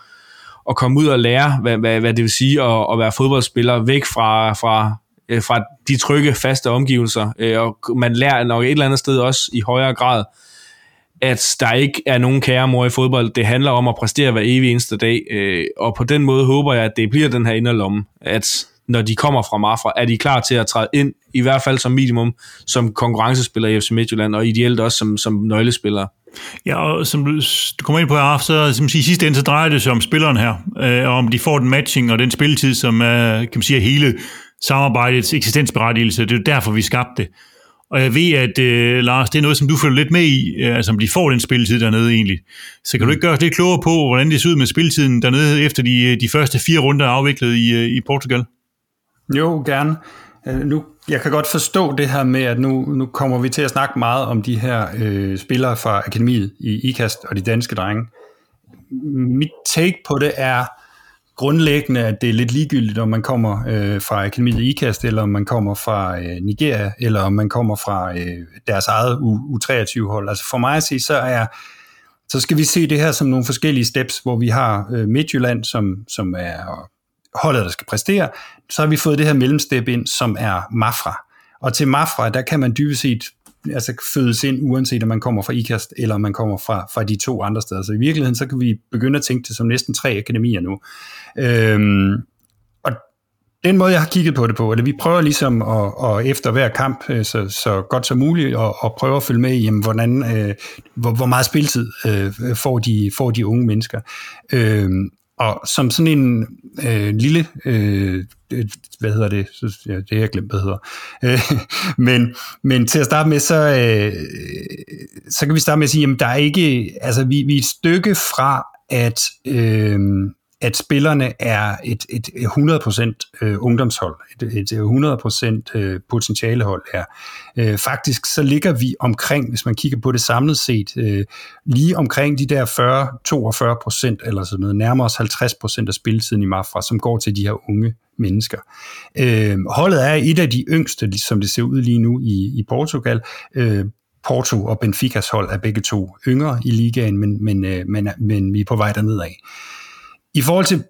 at komme ud og lære, hvad, hvad, hvad det vil sige at, at være fodboldspiller væk fra, fra, øh, fra de trygge, faste omgivelser. Øh, og man lærer nok et eller andet sted også i højere grad, at der ikke er nogen kære mor i fodbold. Det handler om at præstere hver evig eneste dag, øh, og på den måde håber jeg, at det bliver den her inderlomme, at når de kommer fra Mafra, er de klar til at træde ind, i hvert fald som minimum, som konkurrencespiller i FC Midtjylland, og ideelt også som, som nøglespillere. Ja, og som du, kommer ind på her, så som siger, sidste ende, så drejer det sig om spilleren her, øh, og om de får den matching og den spilletid, som er, kan man sige, hele samarbejdets eksistensberettigelse. Det er jo derfor, vi skabte det. Og jeg ved, at øh, Lars, det er noget, som du følger lidt med i, øh, altså om de får den spilletid dernede egentlig. Så kan du ikke gøre os lidt klogere på, hvordan det ser ud med spilletiden dernede, efter de, øh, de første fire runder er afviklet i, øh, i Portugal? Jo, gerne. Øh, nu, jeg kan godt forstå det her med, at nu, nu kommer vi til at snakke meget om de her øh, spillere fra akademiet i IKAST og de danske drenge. Mit take på det er, grundlæggende, at det er lidt ligegyldigt, om man kommer øh, fra Akademiet IKAST, eller om man kommer fra øh, Nigeria, eller om man kommer fra øh, deres eget U23-hold. Altså for mig at sige, så er så skal vi se det her som nogle forskellige steps, hvor vi har øh, Midtjylland, som, som er holdet, der skal præstere. Så har vi fået det her mellemstep ind, som er Mafra. Og til Mafra, der kan man dybest set altså fødes ind, uanset om man kommer fra IKAST, eller om man kommer fra, fra de to andre steder. Så i virkeligheden, så kan vi begynde at tænke det som næsten tre akademier nu. Øhm, og den måde, jeg har kigget på det på, eller vi prøver ligesom at, at efter hver kamp, øh, så, så godt som muligt, at, at prøve at følge med i, jamen, hvordan, øh, hvor, hvor meget spiltid øh, får, de, får de unge mennesker. Øhm, og som sådan en øh, lille, øh, hvad hedder det, ja, det har jeg glemt, hvad hedder. Øh, men, men til at starte med, så, øh, så kan vi starte med at sige, jamen der er ikke, altså vi, vi er et stykke fra, at, øh, at spillerne er et, et 100% øh, ungdomshold, et, et 100% øh, potentialehold er. Øh, faktisk så ligger vi omkring, hvis man kigger på det samlet set, øh, lige omkring de der 40-42% eller sådan noget, nærmere os 50% af spilletiden i Mafra, som går til de her unge mennesker. Øh, holdet er et af de yngste, som det ser ud lige nu i, i Portugal. Øh, Porto og Benficas hold er begge to yngre i ligaen, men, men, men, men vi er på vej dernedad. af. I forhold til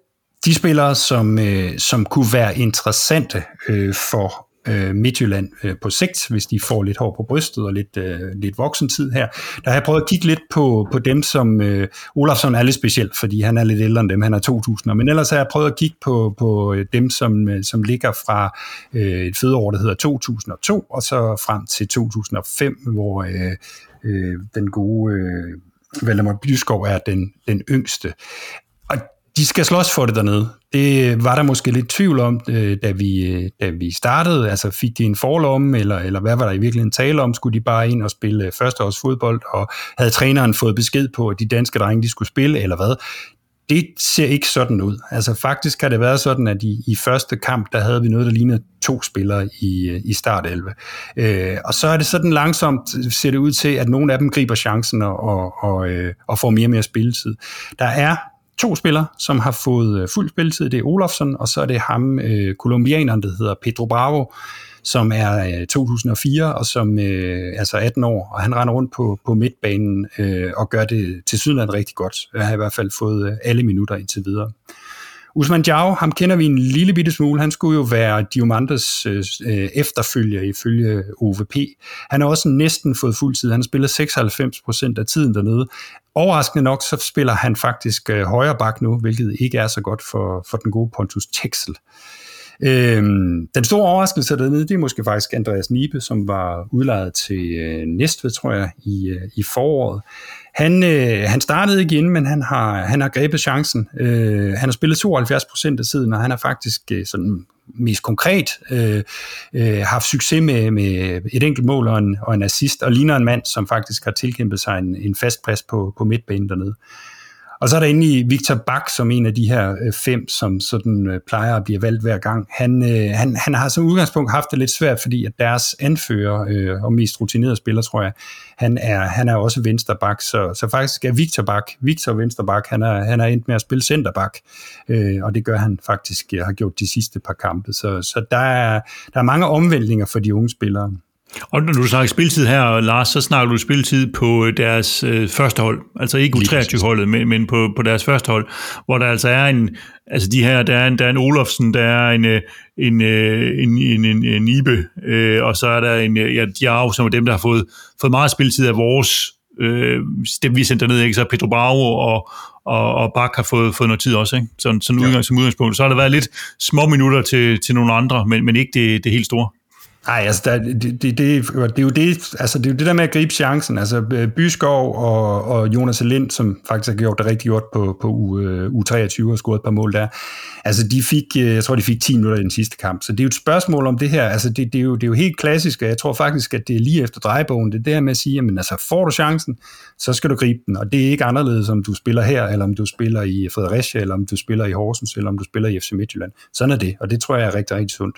de spillere, som, øh, som kunne være interessante øh, for øh, Midtjylland øh, på sigt, hvis de får lidt hår på brystet og lidt, øh, lidt voksentid her. Der har jeg prøvet at kigge lidt på, på dem, som øh, Olafsson er lidt speciel, fordi han er lidt ældre end dem, han er 2000, men ellers har jeg prøvet at kigge på, på øh, dem, som, øh, som ligger fra øh, et fødeår, der hedder 2002, og så frem til 2005, hvor øh, øh, den gode... Øh, Valdemar Byskov er den, den yngste de skal slås for det dernede. Det var der måske lidt tvivl om, øh, da vi, øh, da vi startede. Altså fik de en forlom, eller, eller hvad var der i virkeligheden tale om? Skulle de bare ind og spille øh, førsteårsfodbold, og havde træneren fået besked på, at de danske drenge de skulle spille, eller hvad? Det ser ikke sådan ud. Altså faktisk har det været sådan, at i, i første kamp, der havde vi noget, der lignede to spillere i, i start 11. Øh, og så er det sådan langsomt, ser det ud til, at nogle af dem griber chancen og, og, og, og får mere og mere spilletid. Der er to spillere, som har fået øh, fuld spilletid. Det er Olofsson, og så er det ham, øh, kolumbianeren, der hedder Pedro Bravo, som er øh, 2004 og som øh, altså 18 år, og han render rundt på, på midtbanen øh, og gør det til sydland rigtig godt. Jeg har i hvert fald fået øh, alle minutter indtil videre. Usman Jao, ham kender vi en lille bitte smule. Han skulle jo være Diamantes øh, øh efterfølger ifølge OVP. Han har også næsten fået fuld tid. Han spiller 96% af tiden dernede. Overraskende nok, så spiller han faktisk øh, højre bak nu, hvilket ikke er så godt for, for den gode Pontus Texel. Øhm, den store overraskelse dernede, det er måske faktisk Andreas Nibe, som var udlejet til øh, Næstved, tror jeg, i, øh, i foråret. Han, øh, han startede igen, men han har, han har grebet chancen. Øh, han har spillet 72 procent af tiden, og han har faktisk øh, sådan mest konkret øh, øh, haft succes med, med et enkelt mål og en, og en assist, og ligner en mand, som faktisk har tilkæmpet sig en, en fast plads på, på midtbanen dernede. Og så er der endelig Victor Bak, som en af de her øh, fem, som sådan øh, plejer at blive valgt hver gang. Han, øh, han, han har som udgangspunkt haft det lidt svært, fordi at deres anfører øh, og mest rutinerede spiller, tror jeg, han er, han er også vensterbak, så, så faktisk er Victor Bak, Victor Vensterbak, han er, han er endt med at spille centerbak, øh, og det gør han faktisk, har gjort de sidste par kampe. Så, så der, er, der er mange omvæltninger for de unge spillere. Og når du snakker spilletid her, Lars, så snakker du spilletid på deres øh, første hold. Altså ikke U23-holdet, men, men på, på deres første hold, hvor der altså er en, altså de her, der er en, der er en Olofsen, der er en, øh, en, øh, en, en, en, en Ibe, øh, og så er der en, øh, ja, Diao, som er dem, der har fået, fået meget spilletid af vores, øh, dem vi sendte derned, ikke? så Pedro Bravo og, og, og Bak har fået, fået noget tid også, ikke? Sådan, sådan ja. udgang, som udgangspunkt. Så har der været lidt små minutter til, til nogle andre, men, men ikke det, det helt store. Nej, altså der, det, det, det, det, er jo det, altså det er jo det der med at gribe chancen. Altså øh, Byskov og, og Jonas Lind, som faktisk har gjort det rigtig godt på, på U, øh, U23 og scoret et par mål der, altså de fik, øh, jeg tror de fik 10 minutter i den sidste kamp. Så det er jo et spørgsmål om det her, altså det, det, er, jo, det er jo helt klassisk, og jeg tror faktisk, at det er lige efter drejebogen, det er med at sige, jamen altså får du chancen, så skal du gribe den, og det er ikke anderledes, om du spiller her, eller om du spiller i Fredericia, eller om du spiller i Horsens, eller om du spiller i FC Midtjylland. Sådan er det, og det tror jeg er rigtig, rigtig sundt.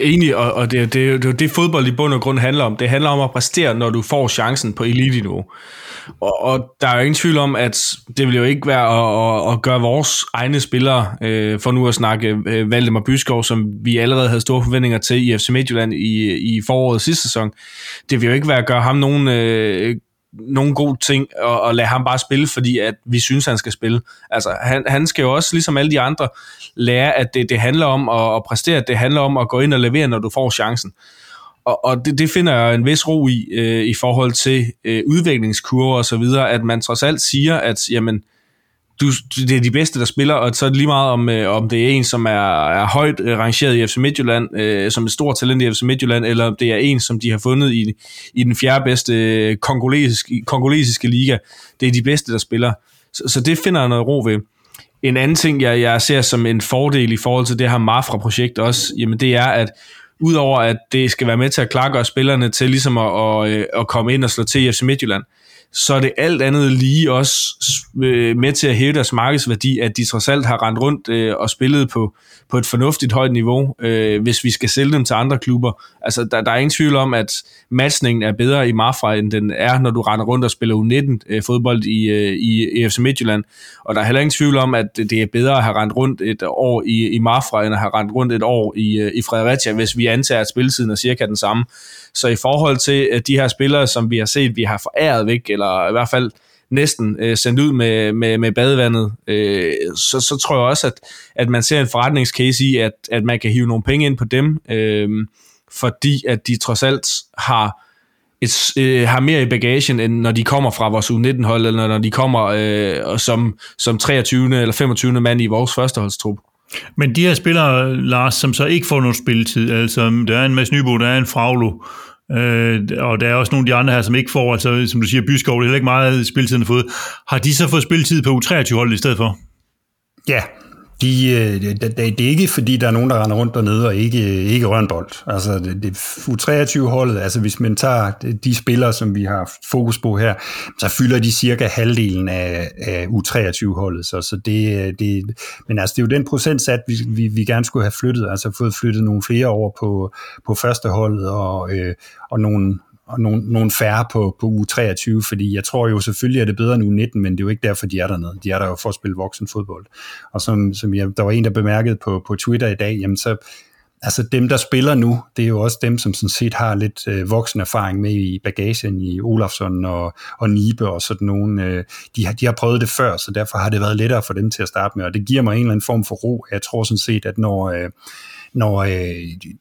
Enig, og, og det, det, det, det fodbold i bund og grund handler om. Det handler om at præstere, når du får chancen på elite-niveau. Og, og der er jo ingen tvivl om, at det vil jo ikke være at, at, at gøre vores egne spillere, øh, for nu at snakke øh, Valdemar Byskov, som vi allerede havde store forventninger til i FC Midtjylland i, i foråret sidste sæson. Det vil jo ikke være at gøre ham nogen øh, nogen god ting og, og lade ham bare spille, fordi at vi synes, han skal spille. Altså, han, han skal jo også, ligesom alle de andre, lære, at det, det handler om at, at præstere, at det handler om at gå ind og levere, når du får chancen. Og, og det, det finder jeg en vis ro i, øh, i forhold til øh, udviklingskurver og så videre, at man trods alt siger, at jamen, øh, du, det er de bedste, der spiller, og så er det lige meget om, øh, om det er en, som er, er højt øh, rangeret i FC Midtjylland, øh, som et stort talent i FC Midtjylland, eller om det er en, som de har fundet i, i den fjerde bedste øh, kongolesiske, kongolesiske liga. Det er de bedste, der spiller. Så, så det finder jeg noget ro ved. En anden ting, jeg, jeg ser som en fordel i forhold til det her Mafra-projekt også, jamen det er, at udover at det skal være med til at klargøre spillerne til ligesom at, at, øh, at komme ind og slå til i FC Midtjylland, så er det alt andet lige også øh, med til at hæve deres markedsværdi, at de trods alt har rendt rundt øh, og spillet på, på et fornuftigt højt niveau, øh, hvis vi skal sælge dem til andre klubber. Altså, der, der er ingen tvivl om, at matchningen er bedre i Mafra, end den er, når du render rundt og spiller U19-fodbold øh, øh, i, i EFC Midtjylland. Og der er heller ingen tvivl om, at det er bedre at have rendt rundt et år i, i Mafra, end at have rendt rundt et år i, i Fredericia, hvis vi antager, at spilletiden er cirka den samme. Så i forhold til øh, de her spillere, som vi har set, vi har foræret væk, eller i hvert fald næsten øh, sendt ud med, med, med badevandet, øh, så, så tror jeg også, at, at man ser en forretningscase i, at, at man kan hive nogle penge ind på dem, øh, fordi at de trods alt har et, øh, har mere i bagagen, end når de kommer fra vores U19-hold, eller når de kommer øh, som, som 23. eller 25. mand i vores førsteholdstrup. Men de her spillere, Lars, som så ikke får nogen spilletid, altså der er en Mads Nybo, der er en Fraglo, øh, og der er også nogle af de andre her, som ikke får, altså som du siger, Byskov, det er heller ikke meget spilletiden har fået. Har de så fået spilletid på U23-holdet i stedet for? Ja, de, øh, det, det, det er ikke, fordi der er nogen, der render rundt dernede og ikke, øh, ikke rører en bold. Altså, det, det U23-holdet, altså hvis man tager de spillere, som vi har fokus på her, så fylder de cirka halvdelen af, af U23-holdet. Så, så det, øh, det, men altså, det er jo den procentsat, vi, vi, vi gerne skulle have flyttet, altså fået flyttet nogle flere over på, på førsteholdet og, øh, og nogle, og nogle, nogle færre på, på uge 23, fordi jeg tror jo selvfølgelig, at det er bedre end uge 19, men det er jo ikke derfor, de er dernede. De er der jo for at spille voksen fodbold. Og som, som jeg, der var en, der bemærkede på, på Twitter i dag, jamen så, altså dem, der spiller nu, det er jo også dem, som sådan set har lidt øh, voksen erfaring med i bagagen i Olafsson og, og Nibe og sådan nogen. Øh, de, har, de har prøvet det før, så derfor har det været lettere for dem til at starte med, og det giver mig en eller anden form for ro. Jeg tror sådan set, at når... Øh, når øh,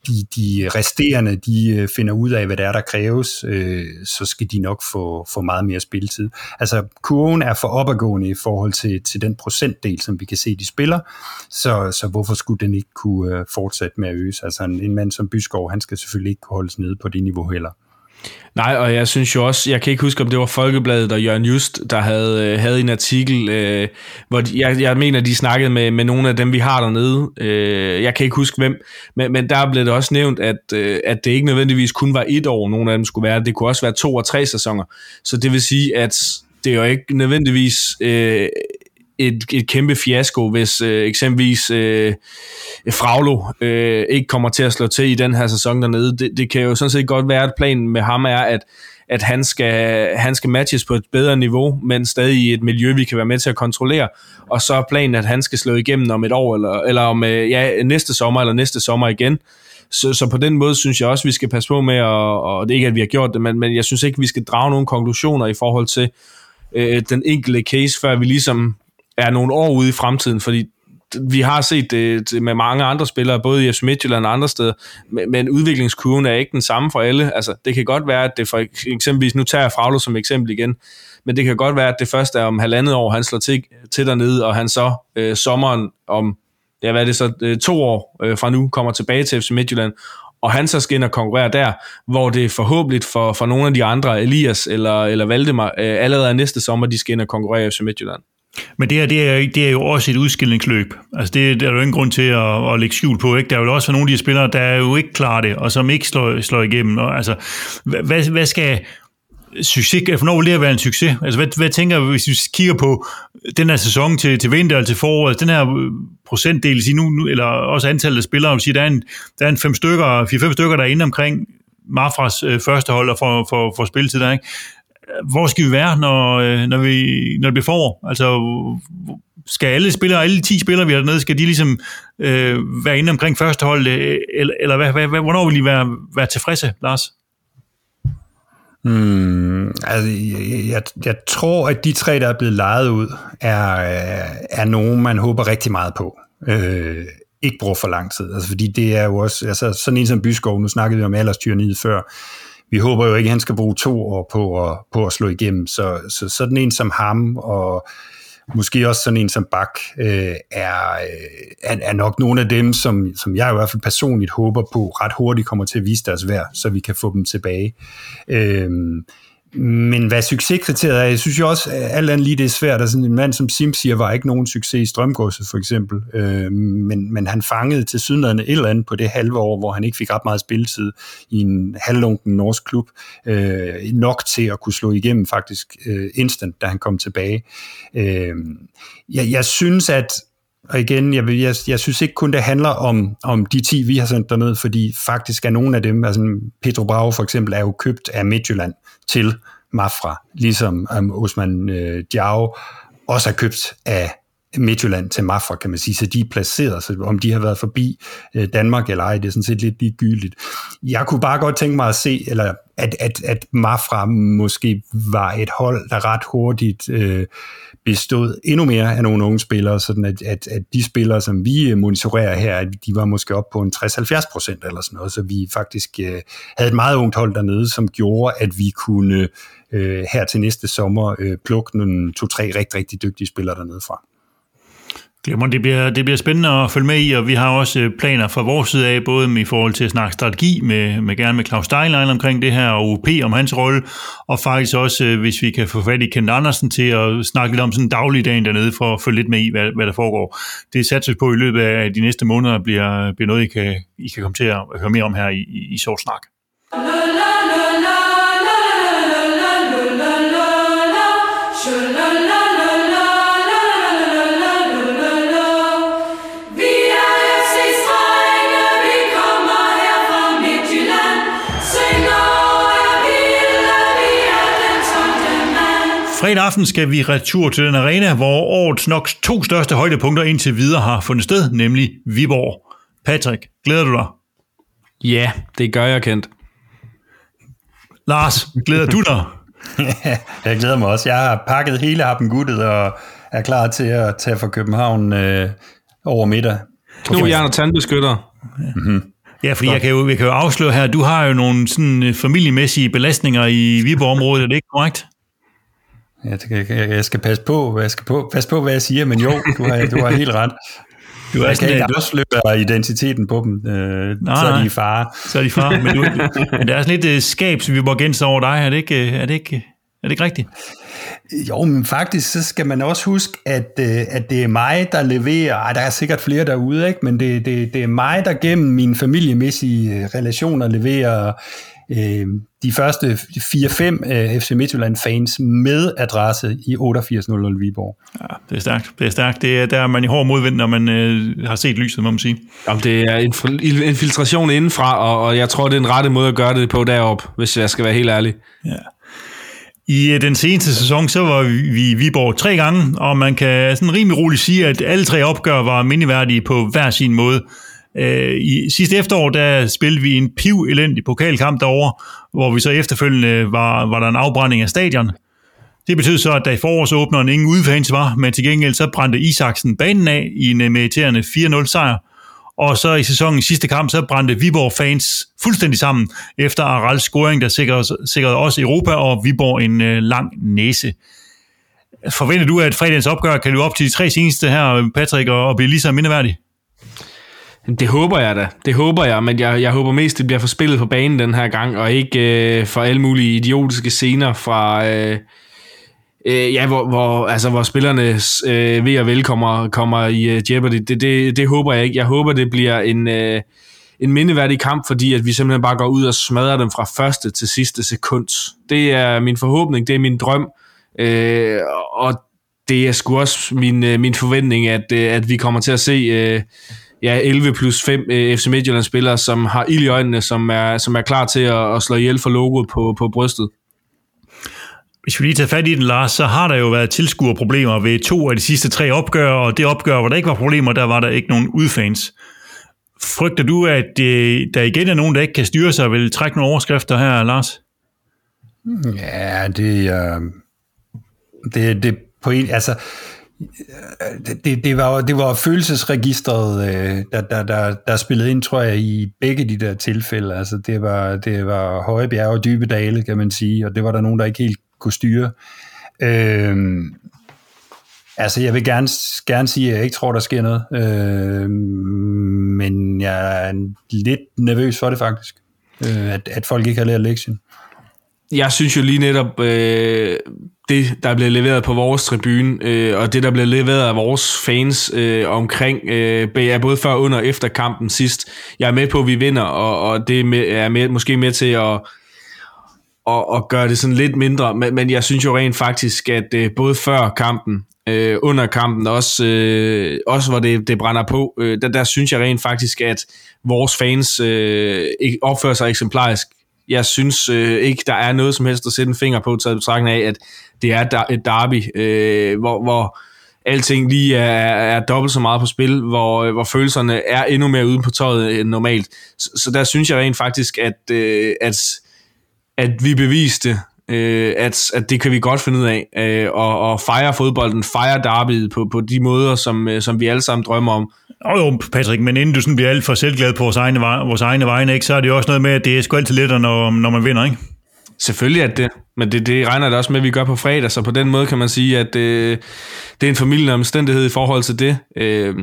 de, de resterende de øh, finder ud af, hvad der er, der kræves, øh, så skal de nok få, få meget mere spilletid. Altså, kurven er for opadgående i forhold til, til den procentdel, som vi kan se, de spiller, så, så hvorfor skulle den ikke kunne øh, fortsætte med at øges? Altså, en, en mand som Byskov, han skal selvfølgelig ikke kunne holdes nede på det niveau heller. Nej, og jeg synes jo også, jeg kan ikke huske, om det var Folkebladet og Jørgen Just, der havde, øh, havde en artikel, øh, hvor de, jeg, jeg mener, de snakkede med, med nogle af dem, vi har dernede. Øh, jeg kan ikke huske hvem, men, men der blev det også nævnt, at, øh, at det ikke nødvendigvis kun var et år, nogle af dem skulle være. Det kunne også være to og tre sæsoner. Så det vil sige, at det er jo ikke nødvendigvis øh, et, et kæmpe fiasko, hvis øh, eksempelvis øh, Fraglo øh, ikke kommer til at slå til i den her sæson dernede. Det, det kan jo sådan set godt være, at planen med ham er, at at han skal, han skal matches på et bedre niveau, men stadig i et miljø, vi kan være med til at kontrollere. Og så er planen, at han skal slå igennem om et år, eller, eller om øh, ja, næste sommer, eller næste sommer igen. Så, så på den måde synes jeg også, vi skal passe på med, at, og det er ikke, at vi har gjort det, men, men jeg synes ikke, vi skal drage nogle konklusioner i forhold til øh, den enkelte case, før vi ligesom er nogle år ude i fremtiden, fordi vi har set det med mange andre spillere, både i FC Midtjylland og andre steder, men udviklingskurven er ikke den samme for alle. Altså, det kan godt være, at det for eksempelvis, nu tager jeg Fraglo som eksempel igen, men det kan godt være, at det først er om halvandet år, han slår til, til dernede, og han så øh, sommeren om, ja hvad er det så, øh, to år øh, fra nu, kommer tilbage til FC Midtjylland, og han så skal ind og konkurrere der, hvor det forhåbentlig for, for nogle af de andre, Elias eller, eller Valdemar, øh, allerede næste sommer, de skal ind og konkurrere i FC Midtjylland. Men det her, det er, det er jo også et udskillingsløb. Altså det, det er jo ingen grund til at, at lægge skjul på. Ikke? Der er jo også nogle af de spillere, der er jo ikke klar det, og som ikke slår, slår igennem. Og, altså, hvad, hvad skal succes, hvornår vil det være en succes? Altså, hvad, hvad tænker hvis vi kigger på den her sæson til, til vinter eller til foråret, altså, den her øh, procentdel, sige nu, nu, eller også antallet af spillere, vil sige, der er en, der er en fem stykker, fire-fem stykker, der er inde omkring Mafras øh, første hold og for, for, for spilletid der, ikke? Hvor skal vi være, når, øh, når, vi, når det bliver forår? Altså, skal alle spillere, alle 10 spillere, vi har dernede, skal de ligesom øh, være inde omkring første hold, øh, eller, eller hvad, hvad, hvad, hvornår vil de være, være tilfredse, Lars? Hmm, altså, jeg, jeg, jeg tror, at de tre, der er blevet lejet ud, er, er nogen, man håber rigtig meget på. Øh, ikke bruger for lang tid. Altså, fordi det er jo også, altså, sådan en som Byskov, nu snakkede vi om alderstyrniet før, vi håber jo ikke, at han skal bruge to år på at, på at slå igennem. Så, så sådan en som ham, og måske også sådan en som Bak, øh, er, øh, er, er nok nogle af dem, som, som jeg i hvert fald personligt håber på ret hurtigt kommer til at vise deres værd, så vi kan få dem tilbage. Øh, men hvad succeskriteriet er, jeg synes jo også, at alt andet lige det er svært. Altså en mand som Sim siger, var ikke nogen succes i Strømgåset for eksempel, øh, men, men han fangede til sydenlandet et eller andet på det halve år, hvor han ikke fik ret meget spilletid i en halvlunken norsk klub, øh, nok til at kunne slå igennem faktisk øh, instant, da han kom tilbage. Øh, jeg, jeg synes, at og igen, jeg, jeg, jeg synes ikke kun, det handler om, om de 10, vi har sendt derned, fordi faktisk er nogle af dem, altså Pedro Bravo for eksempel, er jo købt af Midtjylland til Mafra, ligesom um, Osman øh, Diao også er købt af Midtjylland til Mafra, kan man sige, så de er placeret, så om de har været forbi øh, Danmark eller ej, det er sådan set lidt ligegyldigt. Jeg kunne bare godt tænke mig at se, eller at, at, at Mafra måske var et hold, der ret hurtigt øh, bestod endnu mere af nogle unge spillere, sådan at, at, at de spillere, som vi øh, monitorerer her, at de var måske op på en 60-70 procent eller sådan noget, så vi faktisk øh, havde et meget ungt hold dernede, som gjorde, at vi kunne øh, her til næste sommer øh, plukke nogle to-tre rigtig, rigtig dygtige spillere dernede fra. Glemmer, det bliver, det bliver spændende at følge med i, og vi har også øh, planer fra vores side af, både i forhold til at snakke strategi med, med gerne med Claus Steinlein omkring det her, og UP om hans rolle, og faktisk også, øh, hvis vi kan få fat i Kent Andersen til at snakke lidt om sådan dagligdagen dernede, for at følge lidt med i, hvad, hvad der foregår. Det satses på i løbet af de næste måneder, bliver, bliver noget, I kan, I kan komme til at høre mere om her i, i, i Sovsnak. Fredag aften skal vi retur til den arena, hvor årets nok to største højdepunkter indtil videre har fundet sted, nemlig Viborg. Patrick, glæder du dig? Ja, det gør jeg, Kent. Lars, glæder du dig? jeg glæder mig også. Jeg har pakket hele happen guttet og er klar til at tage fra København øh, over middag. Kno, jern og tandbeskytter. Mm-hmm. Ja, fordi jeg kan, jo, jeg kan jo afsløre her, du har jo nogle sådan øh, familiemæssige belastninger i Viborg-området, er det ikke korrekt? Jeg, jeg, jeg skal passe på, jeg skal på, passe på, hvad jeg siger, men jo, du har, du har helt ret. Du er jeg kan ikke afsløre identiteten på dem, øh, nej, så er de i fare. Så er de far, men, du, men der er sådan lidt uh, skab, som vi må gense over dig, er det ikke, er det ikke, er det ikke rigtigt? Jo, men faktisk så skal man også huske, at, øh, at det er mig, der leverer, ej, der er sikkert flere derude, ikke? men det, det, det er mig, der gennem mine familiemæssige relationer leverer øh, de første 4-5 øh, FC Midtjylland-fans med adresse i 8800 Viborg. Ja, det er stærkt. Det er stærkt. Det er, der er man i hård modvind, når man øh, har set lyset, må man sige. Jamen, det er infiltration indenfra, og, og jeg tror, det er en rette måde at gøre det på derop, hvis jeg skal være helt ærlig. Ja. I øh, den seneste sæson, så var vi i Viborg tre gange, og man kan sådan rimelig roligt sige, at alle tre opgør var mindeværdige på hver sin måde. Øh, I sidste efterår, der spillede vi en piv elendig pokalkamp derovre, hvor vi så efterfølgende var, var der en afbrænding af stadion. Det betød så, at der i forårsåbneren ingen udefans var, men til gengæld så brændte Isaksen banen af i en øh, meriterende 4-0 sejr. Og så i sæsonens sidste kamp, så brændte Viborg fans fuldstændig sammen efter Arals scoring, der sikrede, sikrede også Europa og Viborg en øh, lang næse. Forventer du, at fredagens opgør kan løbe op til de tre seneste her, Patrick, og, og blive lige så mindeværdig? Det håber jeg da. Det håber jeg, men jeg, jeg håber mest, det bliver forspillet på banen den her gang, og ikke øh, for alle mulige idiotiske scener fra... Øh, øh, ja, hvor, hvor, altså, hvor spillerne øh, ved og vel kommer, kommer i øh, jeopardy. Det, det, det håber jeg ikke. Jeg håber, det bliver en, øh, en mindeværdig kamp, fordi at vi simpelthen bare går ud og smadrer dem fra første til sidste sekund. Det er min forhåbning, det er min drøm, øh, og det er sgu også min, øh, min forventning, at, øh, at vi kommer til at se øh, ja, 11 plus 5 øh, FC Midtjylland-spillere, som har ild i øjnene, som er, som er klar til at, at slå ihjel for logoet på, på brystet. Hvis vi lige tager fat i den, Lars, så har der jo været tilskuerproblemer ved to af de sidste tre opgør, og det opgør, hvor der ikke var problemer, der var der ikke nogen udfans. Frygter du, at øh, der igen er nogen, der ikke kan styre sig, vil trække nogle overskrifter her, Lars? Ja, det, øh, det, det på en, altså, det, det, var, det var følelsesregistret, øh, der, der, der, der spillede ind, tror jeg, i begge de der tilfælde. Altså, det var, det var høje bjerge og dybe dale, kan man sige, og det var der nogen, der ikke helt kunne styre. Øhm, altså, jeg vil gerne, gerne sige, at jeg ikke tror, der sker noget, øhm, men jeg er lidt nervøs for det faktisk, øh, at, at folk ikke har lært lektien. Jeg synes jo lige netop, øh, det, der bliver leveret på vores tribune, øh, og det, der bliver leveret af vores fans øh, omkring, øh, både før, under og efter kampen sidst. Jeg er med på, at vi vinder, og, og det er, med, er med, måske med til at, at, at gøre det sådan lidt mindre, men, men jeg synes jo rent faktisk, at øh, både før kampen, øh, under kampen, også, øh, også hvor det, det brænder på, øh, der, der synes jeg rent faktisk, at vores fans øh, opfører sig eksemplarisk jeg synes øh, ikke, der er noget som helst at sætte en finger på, taget betragtning af, at det er et derby, øh, hvor, hvor alting lige er, er dobbelt så meget på spil, hvor, øh, hvor følelserne er endnu mere ude på tøjet end normalt. Så, så der synes jeg rent faktisk, at, øh, at, at vi beviste, øh, at, at det kan vi godt finde ud af, øh, og, og fejre fodbolden, fejre derbyet på, på de måder, som, øh, som vi alle sammen drømmer om. Og jo, Patrick, men inden du sådan bliver alt for selvglad på vores egne, vores egne vegne, ikke, så er det jo også noget med, at det er sgu altid lettere, når, når man vinder, ikke? Selvfølgelig er det, men det, det regner det også med, at vi gør på fredag, så på den måde kan man sige, at øh, det er en familielig omstændighed i forhold til det. Øh,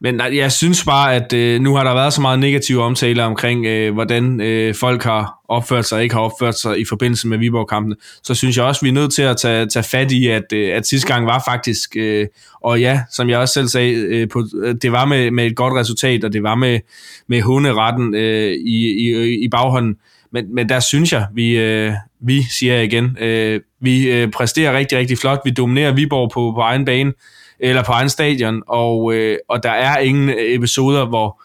men jeg synes bare, at øh, nu har der været så meget negative omtaler omkring, øh, hvordan øh, folk har opført sig og ikke har opført sig i forbindelse med Viborg-kampene, så synes jeg også, at vi er nødt til at tage, tage fat i, at, øh, at sidste gang var faktisk, øh, og ja, som jeg også selv sagde, øh, på, øh, det var med, med et godt resultat, og det var med, med hunderetten øh, i, i, i baghånden, men, men der synes jeg, vi, øh, vi siger jeg igen, øh, vi øh, præsterer rigtig, rigtig flot. Vi dominerer Viborg på, på egen bane, eller på egen stadion, og, øh, og der er ingen episoder, hvor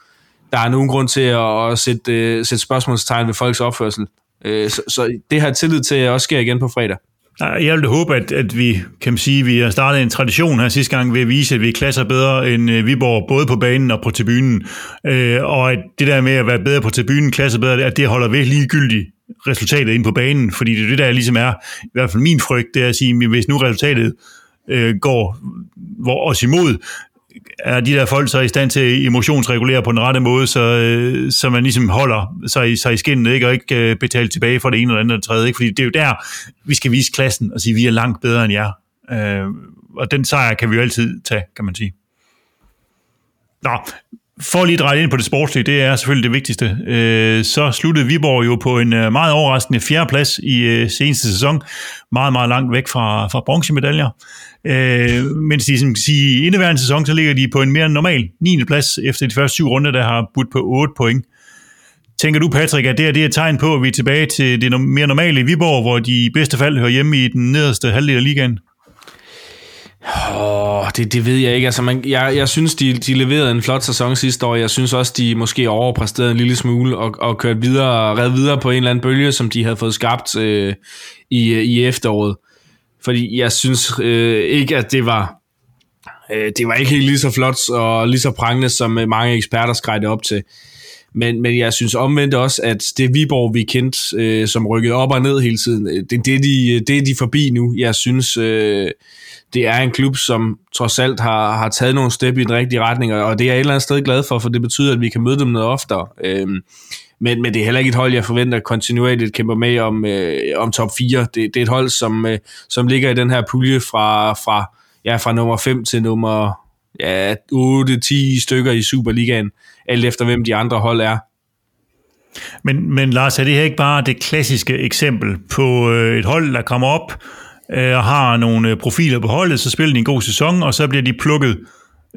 der er nogen grund til at, at sætte, øh, sætte spørgsmålstegn ved folks opførsel. Øh, så, så det har jeg tillid til, at også sker igen på fredag. Jeg vil håbe, at, at vi kan sige, at vi har startet en tradition her sidste gang ved at vise, at vi klasser bedre end øh, Viborg, både på banen og på tribunen. Øh, og at det der med at være bedre på tribunen, klasse bedre, at det holder ved ligegyldigt resultatet ind på banen, fordi det er det, der ligesom er, i hvert fald min frygt, det er at sige, at hvis nu resultatet øh, går vores os imod, er de der folk så i stand til at emotionsregulere på den rette måde, så, øh, så man ligesom holder sig, sig i skinnet, ikke? og ikke øh, betale tilbage for det ene eller andet eller tredje. Ikke? Fordi det er jo der, vi skal vise klassen og sige, at vi er langt bedre end jer. Øh, og den sejr kan vi jo altid tage, kan man sige. Nå, for lige at dreje ind på det sportslige, det er selvfølgelig det vigtigste. Øh, så sluttede Viborg jo på en øh, meget overraskende fjerdeplads i øh, seneste sæson. Meget, meget langt væk fra, fra bronzemedaljer. Øh, Mens de som sige, i indeværende sæson, så ligger de på en mere normal 9. plads efter de første syv runder, der har budt på 8 point. Tænker du, Patrick, at det er, det er et tegn på, at vi er tilbage til det mere normale i Viborg, hvor de i bedste fald hører hjemme i den nederste halvdel af ligaen? Oh, det, det ved jeg ikke. Altså, man, jeg, jeg synes, de, de leverede en flot sæson sidste år. Jeg synes også, de måske overpræsterede en lille smule og, og kørt videre, red videre på en eller anden bølge, som de havde fået skabt øh, i, i efteråret. Fordi jeg synes øh, ikke, at det var øh, det var ikke helt lige så flot og lige så prangende, som øh, mange eksperter skrejte op til. Men, men jeg synes omvendt også, at det Viborg, vi kendte, øh, som rykkede op og ned hele tiden, øh, det, det, de, øh, det er de forbi nu. Jeg synes, øh, det er en klub, som trods alt har, har taget nogle step i den rigtige retning, og det er jeg et eller andet sted glad for, for det betyder, at vi kan møde dem noget oftere. Øh, men, men det er heller ikke et hold, jeg forventer kontinuerligt kæmper med om, øh, om top 4. Det, det er et hold, som, øh, som ligger i den her pulje fra, fra, ja, fra nummer 5 til nummer ja, 8-10 stykker i Superligaen, alt efter hvem de andre hold er. Men, men Lars, er det her ikke bare det klassiske eksempel på øh, et hold, der kommer op, øh, og har nogle øh, profiler på holdet, så spiller de en god sæson, og så bliver de plukket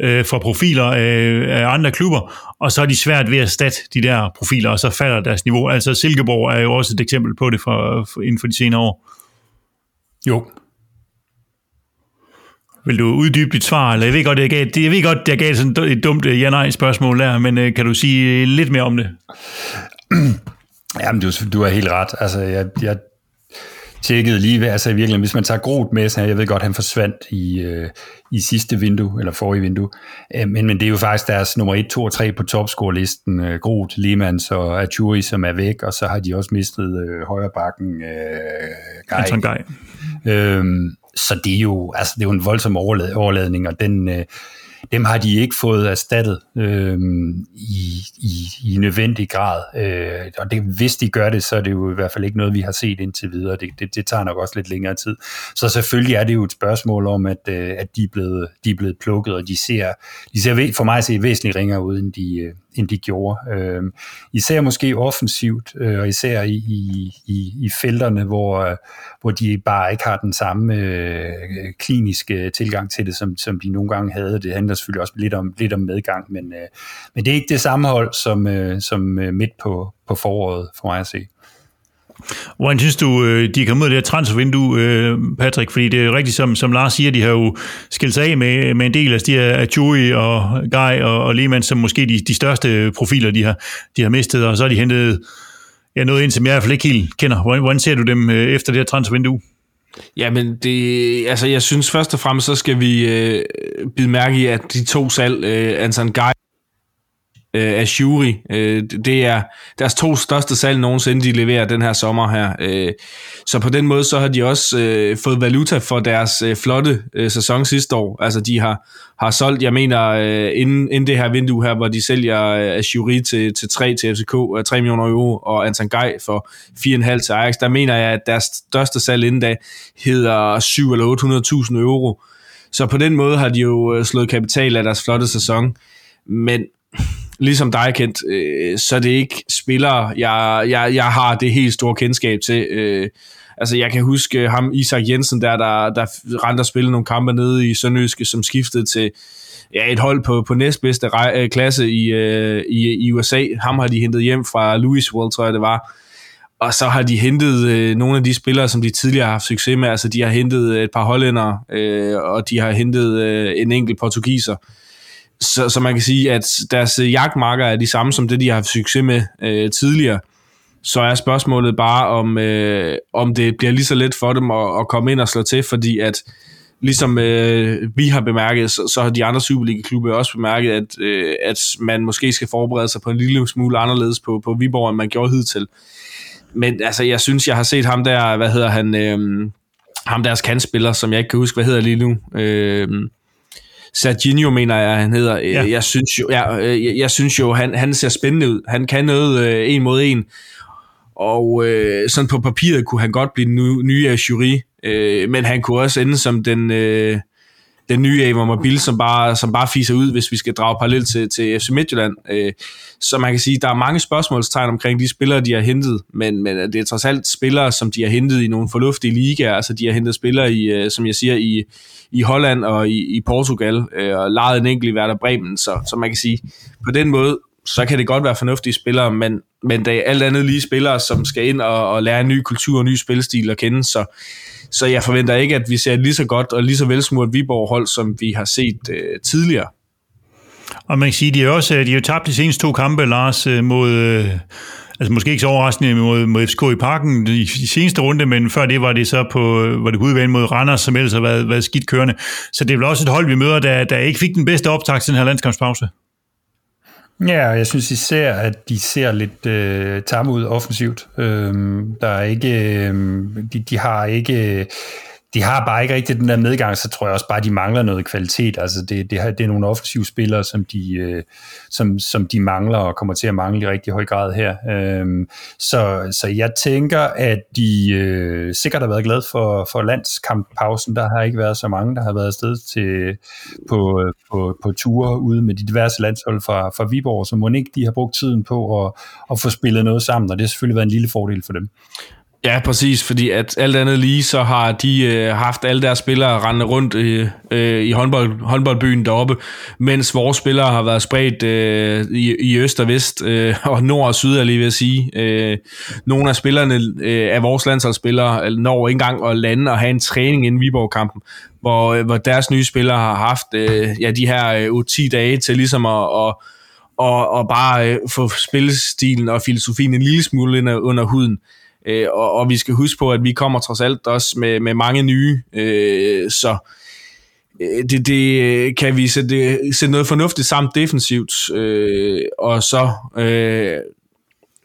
øh, for profiler af, af andre klubber, og så er de svært ved at erstatte de der profiler, og så falder deres niveau. Altså Silkeborg er jo også et eksempel på det for, for, inden for de senere år. Jo, vil du uddybe dit svar? Eller jeg ved godt, jeg gav, jeg ved godt, jeg gav sådan et dumt øh, ja-nej-spørgsmål der, men øh, kan du sige øh, lidt mere om det? Jamen, du, du har helt ret. Altså, jeg, jeg tjekkede lige, altså i virkeligheden, hvis man tager Groth med, så jeg ved godt, han forsvandt i, øh, i sidste vindue, eller forrige vindue, øh, men, men det er jo faktisk deres nummer 1, 2 og 3 på topscore-listen, øh, Groth, Lehmanns og Achuri, som er væk, og så har de også mistet øh, højre bakken, øh, Anton Gej. Øhm, så det er jo, altså, det er jo en voldsom overladning, og den, øh, dem har de ikke fået erstattet øh, i, i, i nødvendig grad. Øh, og det, hvis de gør det, så er det jo i hvert fald ikke noget, vi har set indtil videre. Det, det, det tager nok også lidt længere tid. Så selvfølgelig er det jo et spørgsmål om, at, øh, at de, er blevet, de er blevet plukket, og de ser, de ser for mig ser væsentligt ringere ud, end de, øh, end de gjorde. Øh, især måske offensivt, øh, og især i, i, i, i felterne, hvor, øh, hvor de bare ikke har den samme øh, kliniske tilgang til det, som, som de nogle gange havde. Det handler selvfølgelig også lidt om, lidt om medgang, men, øh, men det er ikke det samme hold som, øh, som øh, midt på, på foråret, for mig at se. Hvordan synes du, øh, de er kommet ud af det her transfervindue, øh, Patrick? Fordi det er rigtigt, som, som Lars siger, de har jo skilt sig af med, med en del af de her Achuri og Guy og, og Lehmann, som måske de, de største profiler, de har, de har mistet, og så har de hentet ja, noget ind, som jeg i hvert fald ikke helt kender. Hvordan, hvordan ser du dem øh, efter det her transfervindue? Jamen, det, altså jeg synes først og fremmest, så skal vi øh, bide mærke i, at de to salg, øh, Anton Guy øh, af Shuri. Øh, det er deres to største salg nogensinde, de leverer den her sommer her. Øh, så på den måde, så har de også øh, fået valuta for deres øh, flotte øh, sæson sidste år. Altså de har, har solgt, jeg mener, øh, inden, inden det her vindue her, hvor de sælger øh, Shuri til, til 3 til FCK, øh, 3 millioner euro, og Anton Gej for 4,5 til Ajax, der mener jeg, at deres største salg inden da hedder 7 eller 800.000 euro. Så på den måde har de jo øh, slået kapital af deres flotte sæson. Men ligesom dig, Kent, øh, så er det ikke spillere, jeg, jeg, jeg har det helt store kendskab til. Øh, altså, jeg kan huske ham, Isak Jensen, der, der, der rendte og spillede nogle kampe nede i Sønderjyske, som skiftede til ja, et hold på, på næstbedste rej, øh, klasse i, øh, i, i USA. Ham har de hentet hjem fra Louisville, tror jeg det var. Og så har de hentet øh, nogle af de spillere, som de tidligere har haft succes med. Altså, de har hentet øh, et par hollænder, øh, og de har hentet øh, en enkelt portugiser. Så, så man kan sige, at deres øh, jagtmarker er de samme som det, de har haft succes med øh, tidligere. Så er spørgsmålet bare, om, øh, om det bliver lige så let for dem at, at komme ind og slå til, fordi at ligesom øh, vi har bemærket, så, så har de andre Superliga-klubber også bemærket, at, øh, at man måske skal forberede sig på en lille smule anderledes på, på Viborg, end man gjorde hidtil. Men altså, jeg synes, jeg har set ham der, hvad hedder han, øh, ham deres kandspiller, som jeg ikke kan huske, hvad hedder lige nu. Øh, Serginho mener jeg, han hedder. Ja. Jeg synes jo, ja, jeg, jeg synes jo han, han ser spændende ud. Han kan noget øh, en mod en. Og øh, sådan på papiret kunne han godt blive den nye af jury, øh, men han kunne også ende som den, øh, den nye Avon Mobil, som bare, som bare fiser ud, hvis vi skal drage parallelt til, til FC Midtjylland. Øh, så man kan sige, der er mange spørgsmålstegn omkring de spillere, de har hentet, men, men det er trods alt spillere, som de har hentet i nogle fornuftige ligaer. Altså de har hentet spillere, i, øh, som jeg siger, i, i Holland og i, i Portugal, øh, og lejet en enkelt i Werder Bremen. Så, så man kan sige, på den måde, så kan det godt være fornuftige spillere, men, men det er alt andet lige spillere, som skal ind og, og lære en ny kultur og ny spilstil at kende, så, så jeg forventer ikke, at vi ser et lige så godt og lige så velsmurt Viborg-hold, som vi har set øh, tidligere. Og man kan sige, de har også de har tabt de seneste to kampe, Lars, øh, mod... Øh altså måske ikke så overraskende mod, mod FCK i parken i, i seneste runde, men før det var det så på, øh, var det udvalgt mod Randers, som ellers har været, været skidt kørende. Så det er vel også et hold, vi møder, der, der ikke fik den bedste optag til den her landskampspause. Ja, jeg synes især, at de ser lidt øh, tamme ud offensivt. Øhm, der er ikke, øh, de, de har ikke de har bare ikke rigtig den der medgang, så tror jeg også bare, de mangler noget kvalitet. Altså det, det, det er nogle offensive spillere, som de, øh, som, som de mangler og kommer til at mangle i rigtig høj grad her. Øhm, så, så jeg tænker, at de øh, sikkert har været glade for, for landskamppausen. Der har ikke været så mange, der har været afsted til, på, øh, på, på ture ude med de diverse landshold fra, fra Viborg, så må ikke de har brugt tiden på at, at få spillet noget sammen, og det har selvfølgelig været en lille fordel for dem. Ja, præcis, fordi at alt andet lige, så har de øh, haft alle deres spillere rende rundt øh, øh, i håndbold, håndboldbyen deroppe, mens vores spillere har været spredt øh, i, i øst og vest, øh, og nord og syd, er lige ved at sige. Øh, nogle af spillerne øh, af vores landsholdsspillere øh, når ikke engang at lande og have en træning inden Viborg-kampen, hvor, øh, hvor deres nye spillere har haft øh, ja, de her øh, 10 dage til ligesom at, at og, og bare øh, få spillestilen og filosofien en lille smule under, under huden. Øh, Øh, og, og vi skal huske på, at vi kommer trods alt også med, med mange nye, øh, så øh, det, det øh, kan vi sætte, sætte noget fornuftigt sammen defensivt, øh, og så øh,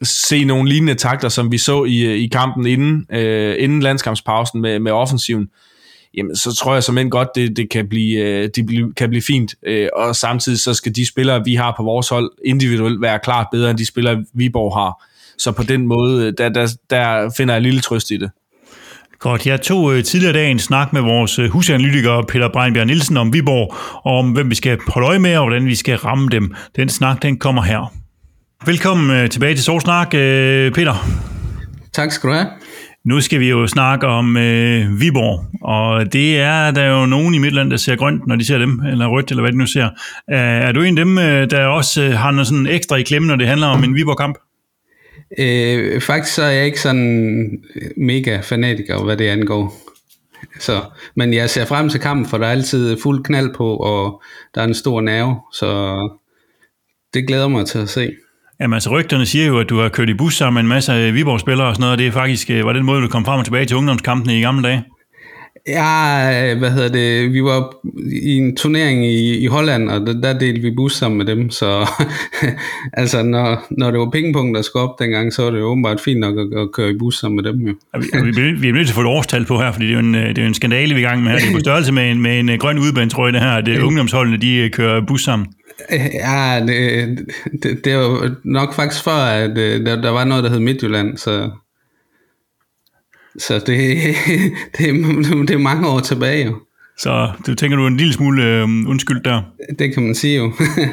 se nogle lignende takter, som vi så i, øh, i kampen inden, øh, inden landskampspausen med, med offensiven, jamen så tror jeg som end godt, det, det, kan, blive, det kan blive fint. Øh, og samtidig så skal de spillere, vi har på vores hold, individuelt være klart bedre end de spillere, Viborg har. Så på den måde, der, der, der finder jeg en lille trøst i det. Godt, jeg tog øh, tidligere dag en snak med vores øh, husanalytiker Peter Breinbjerg Nielsen om Viborg, og om hvem vi skal holde øje med, og hvordan vi skal ramme dem. Den snak, den kommer her. Velkommen øh, tilbage til Sovsnak, Peter. Tak skal du have. Nu skal vi jo snakke om øh, Viborg, og det er der jo nogen i Midtland, der ser grønt, når de ser dem, eller rødt, eller hvad de nu ser. Er du en af dem, der også har noget sådan ekstra i klemme, når det handler om en Viborg-kamp? Øh, faktisk så er jeg ikke sådan øh, mega fanatiker, hvad det angår. Så, men jeg ser frem til kampen, for der er altid fuld knald på, og der er en stor nerve, så det glæder mig til at se. Jamen altså rygterne siger jo, at du har kørt i bus sammen med en masse Viborg-spillere og sådan noget, og det er faktisk øh, var den måde, du kom frem og tilbage til ungdomskampene i gamle dage. Ja, hvad hedder det, vi var i en turnering i, i Holland, og der, der delte vi bus sammen med dem, så altså når, når det var pengepunkt, der skulle op dengang, så var det jo åbenbart fint nok at, at køre i bus sammen med dem. Jo. Vi, vi, vi er nødt til at få et årstal på her, fordi det er jo en, det er en skandale, vi er i gang med her. Det er på størrelse med en, med en grøn udbanetrøje, det her, at ungdomsholdene de øh, kører bus sammen. Ja, det, det, det var nok faktisk for, at øh, der, der var noget, der hed Midtjylland, så så det, det, det er mange år tilbage jo. Så du tænker, du er en lille smule øh, undskyld der? Det kan man sige jo.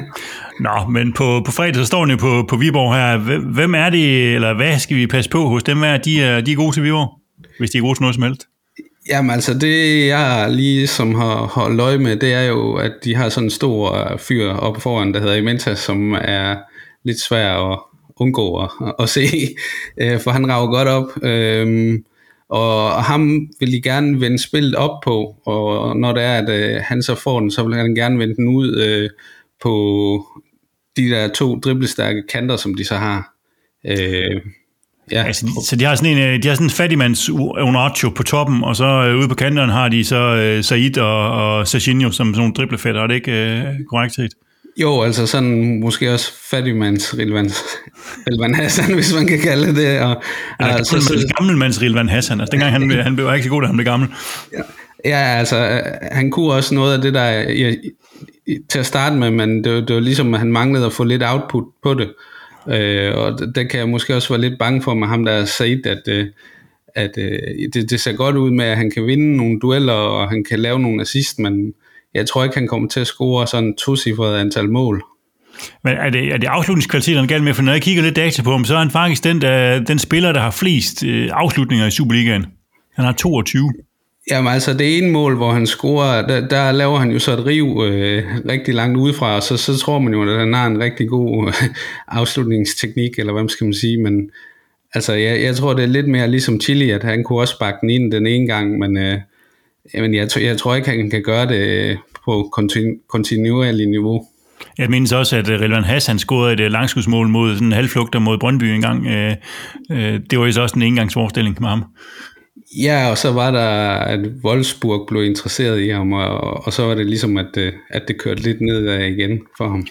Nå, men på, på fredag så står ni på, på Viborg her. Hvem er det, eller hvad skal vi passe på hos dem? Er, de, er, de er gode til Viborg, hvis de er gode til noget som helst? Jamen altså, det jeg lige som har holdt øje med, det er jo, at de har sådan en stor fyr oppe foran, der hedder Imenta, som er lidt svær at undgå at, at se, øh, for han rager godt op. Øhm, og ham vil de gerne vende spillet op på, og når det er, at øh, han så får den, så vil han gerne vende den ud øh, på de der to driblestærke kanter, som de så har. Øh, Ja. Altså, så de har sådan en, øh, de har sådan en fattigmands Onacho på toppen, og så øh, ude på kanterne har de så øh, Said og, og Sachinho som sådan nogle driblefætter. Er det ikke øh, korrekt set? Jo, altså sådan måske også fattigmands Rilvan, Hassan, hvis man kan kalde det. Og, Eller altså, så, gammelmands Rilvan Hassan. Altså dengang han, han blev ikke så god, da han blev gammel. Ja, ja, altså han kunne også noget af det der ja, til at starte med, men det, det var ligesom, at han manglede at få lidt output på det. Øh, og det kan jeg måske også være lidt bange for med ham, der Said, at, øh, at øh, det, det ser godt ud med, at han kan vinde nogle dueller, og han kan lave nogle assist, men jeg tror ikke, han kommer til at score sådan to cifret antal mål. Men er det, er det afslutningskvaliteten galt med? For når jeg kigger lidt data på ham, så er han faktisk den, der, den spiller, der har flest øh, afslutninger i Superligaen. Han har 22. Jamen altså, det ene mål, hvor han scorer, der, der laver han jo så et riv øh, rigtig langt udefra, og så, så tror man jo, at han har en rigtig god øh, afslutningsteknik, eller hvad skal man sige, men altså, jeg, jeg tror, det er lidt mere ligesom Chili, at han kunne også sparke den ind den ene gang, men øh, jamen, jeg, jeg tror ikke, han kan gøre det på kontinu- kontinuerligt niveau. Jeg mindes også, at øh, Relvan Hassan scorede et øh, langskudsmål mod sådan en halvflugter mod Brøndby en gang. Det var jo så også en engangsforestilling med ham. Ja, og så var der, at Wolfsburg blev interesseret i ham, og, og så var det ligesom, at, øh, at det kørte lidt nedad igen for ham.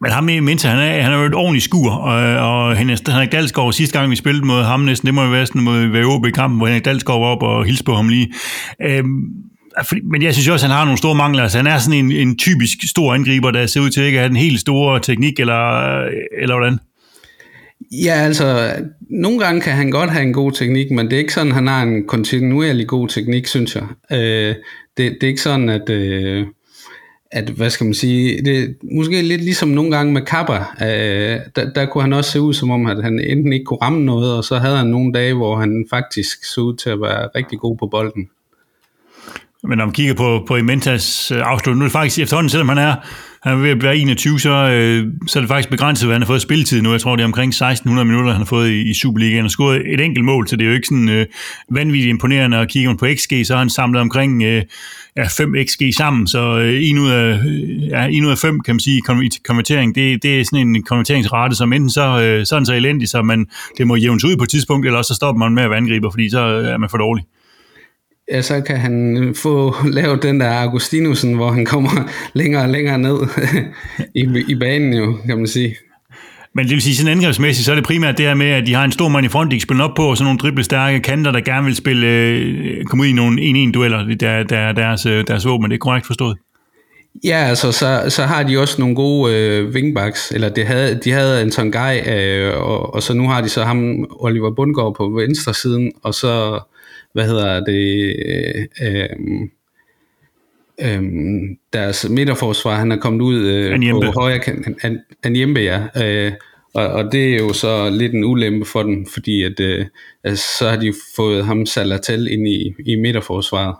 Men ham i Minta, han er, han er jo et ordentligt skur, og, og Henrik Dalsgaard, sidste gang vi spillede mod ham næsten, det må jo være sådan mod VOB i kampen, hvor Henrik Dalsgaard var op og hilste på ham lige. Øhm, men jeg synes også, at han har nogle store mangler. Altså, han er sådan en, en typisk stor angriber, der ser ud til ikke at have den helt store teknik, eller, eller hvordan? Ja, altså, nogle gange kan han godt have en god teknik, men det er ikke sådan, han har en kontinuerlig god teknik, synes jeg. Øh, det, det er ikke sådan, at, øh, at, hvad skal man sige, det måske lidt ligesom nogle gange med Kappa, øh, der, der kunne han også se ud som om, at han enten ikke kunne ramme noget, og så havde han nogle dage, hvor han faktisk så ud til at være rigtig god på bolden. Men når man kigger på, på Imentas øh, afslutning, nu er det faktisk efterhånden, selvom han er, han er ved at være 21, så, øh, så er det faktisk begrænset, hvad han har fået spilletid nu. Jeg tror, det er omkring 1600 minutter, han har fået i, i Superligaen og scoret et enkelt mål, så det er jo ikke sådan øh, vanvittigt imponerende. Og kigger man på XG, så har han samlet omkring øh, ja, 5 XG sammen, så øh, en, ud af, øh, ja, en ud af 5, kan man sige, konvertering, det, det er sådan en konverteringsrate, som enten så, øh, så er den så elendig, så man, det må jævnes ud på et tidspunkt, eller også så stopper man med at være angriber, fordi så øh, er man for dårlig ja, så kan han få lavet den der Augustinusen, hvor han kommer længere og længere ned i, i banen jo, kan man sige. Men det vil sige, sådan angrebsmæssigt, så er det primært det her med, at de har en stor mand i front, de kan spille op på, og sådan nogle driblestærke kanter, der gerne vil spille, øh, komme ud i nogle 1-1-dueller, der, der deres, øh, deres våben. Det er korrekt forstået. Ja, altså, så, så har de også nogle gode øh, wingbacks, eller det havde, de havde Anton Guy, øh, og, og så nu har de så ham, Oliver Bundgaard på venstre siden, og så hvad hedder det, øh, øh, deres midterforsvar, han er kommet ud øh, på højre kant, an, Anjembe, ja, øh, og, og det er jo så lidt en ulempe for dem, fordi at, øh, altså, så har de fået ham Salatel ind i, i midterforsvaret.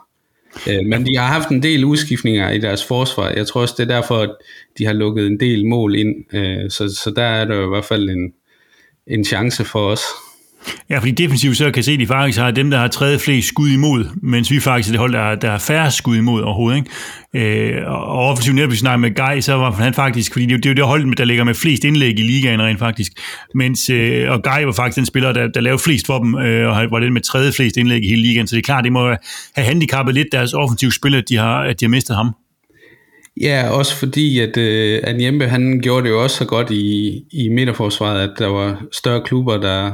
Øh, men de har haft en del udskiftninger i deres forsvar. Jeg tror også, det er derfor, at de har lukket en del mål ind. Øh, så, så der er der i hvert fald en, en chance for os. Ja, fordi defensivt så kan se, at de faktisk har dem, der har tredje flest skud imod, mens vi faktisk er det hold, der, der har færre skud imod overhovedet. Ikke? Øh, og offensivt netop, hvis vi med Guy, så var han faktisk, fordi det, er jo det hold, der ligger med flest indlæg i ligaen rent faktisk. Mens, øh, og Guy var faktisk den spiller, der, der lavede flest for dem, øh, og var den med tredje flest indlæg i hele ligaen. Så det er klart, det må have handicappet lidt deres offensive spil, at de har, at de har mistet ham. Ja, også fordi, at øh, Anjembe, han gjorde det jo også så godt i, i midterforsvaret, at der var større klubber, der,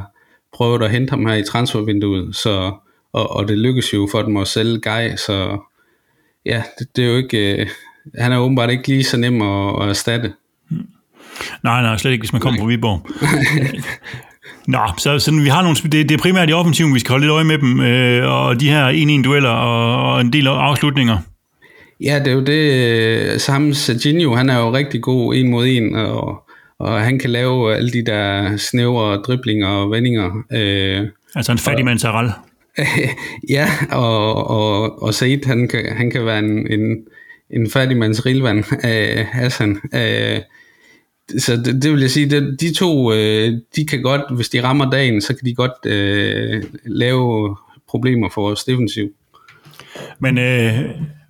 prøvet at hente ham her i transfervinduet, så, og, og det lykkedes jo for dem at sælge Guy, så ja, det, det er jo ikke, øh, han er åbenbart ikke lige så nem at, at erstatte. Nej, nej, slet ikke, hvis man kommer på Viborg. Nå, så, så vi har nogle, det, det er primært i offensiven, vi skal holde lidt øje med dem, øh, og de her 1-1-dueller og, og en del afslutninger. Ja, det er jo det. Samme Serginho, han er jo rigtig god en mod en, og og han kan lave alle de der snævre driblinger og vendinger. Øh, altså en fattig mand ja, og, og, og Said, han kan, han kan være en, en, en fattig mands rilvand, øh, Hassan. Øh, så det, det vil jeg sige, det, de to, øh, de kan godt, hvis de rammer dagen, så kan de godt øh, lave problemer for vores defensiv. Men øh,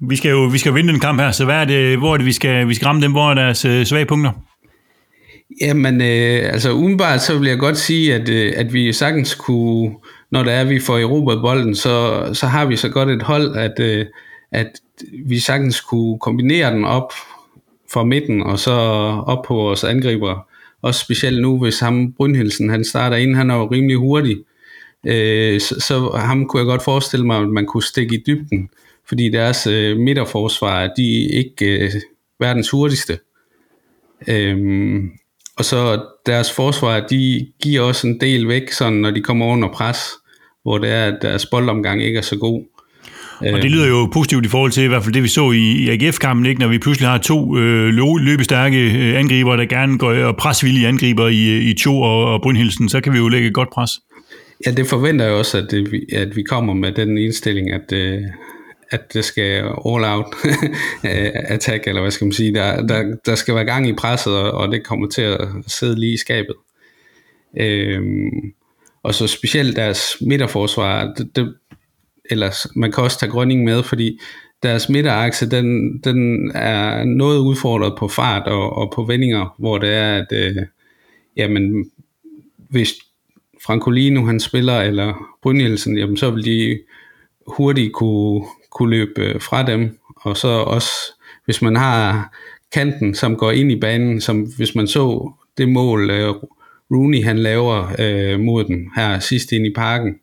vi skal jo vi skal vinde den kamp her, så hvad er det, hvor er det, vi skal, vi skal ramme dem? Hvor er deres øh, svage punkter? Jamen, øh, altså umiddelbart så vil jeg godt sige, at, øh, at vi sagtens kunne, når det er, at vi får erobret bolden, så, så har vi så godt et hold, at, øh, at vi sagtens kunne kombinere den op fra midten, og så op på vores angriber. Også specielt nu, hvis ham Brynhildsen, han starter ind, han er jo rimelig hurtig. Øh, så, så ham kunne jeg godt forestille mig, at man kunne stikke i dybden, fordi deres øh, midterforsvar, de er ikke øh, verdens hurtigste. Øhm, og så deres forsvar, de giver også en del væk, sådan, når de kommer under pres, hvor det er, at deres boldomgang ikke er så god. Og det lyder jo positivt i forhold til i hvert fald det, vi så i, AGF-kampen, ikke? når vi pludselig har to øh, løbestærke øh, angriber, der gerne går og presvillige angriber i, i Cho og, og Brynhildsen, så kan vi jo lægge et godt pres. Ja, det forventer jeg også, at, det, at vi kommer med den indstilling, at, øh, at det skal all out attack, eller hvad skal man sige, der, der, der skal være gang i presset, og det kommer til at sidde lige i skabet. Øhm, og så specielt deres midterforsvar, det, det, eller man kan også tage Grønning med, fordi deres midterakse, den, den er noget udfordret på fart og, og på vendinger, hvor det er, at øh, jamen, hvis Francolino han spiller, eller Brynjelsen, jamen så vil de hurtigt kunne, kunne løbe øh, fra dem, og så også, hvis man har kanten, som går ind i banen, som hvis man så det mål, uh, Rooney han laver øh, mod dem her sidst ind i parken,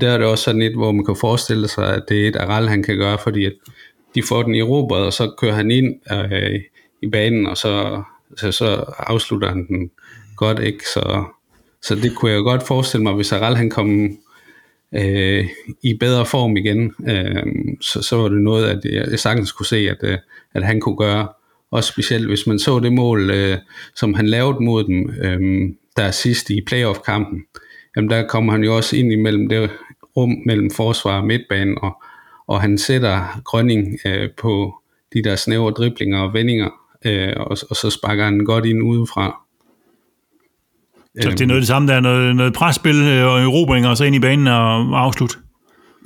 der er det også sådan et, hvor man kan forestille sig, at det er et Aral, han kan gøre, fordi at de får den i robot, og så kører han ind øh, i banen, og så, så, så afslutter han den godt, ikke? Så, så det kunne jeg godt forestille mig, hvis Aral han kom øh, i bedre form igen, øh, så, så var det noget, at jeg, jeg sagtens kunne se, at, øh, at han kunne gøre. Også specielt hvis man så det mål, øh, som han lavede mod dem, øh, der sidst i playoff-kampen, jamen der kommer han jo også ind imellem det rum mellem forsvar og midtbanen, og, og han sætter Grønning øh, på de der snævre driblinger og vendinger, øh, og, og så sparker han godt ind udefra. Så det er noget det samme, der er noget, noget presspil øh, og erobring, og så ind i banen og afslut.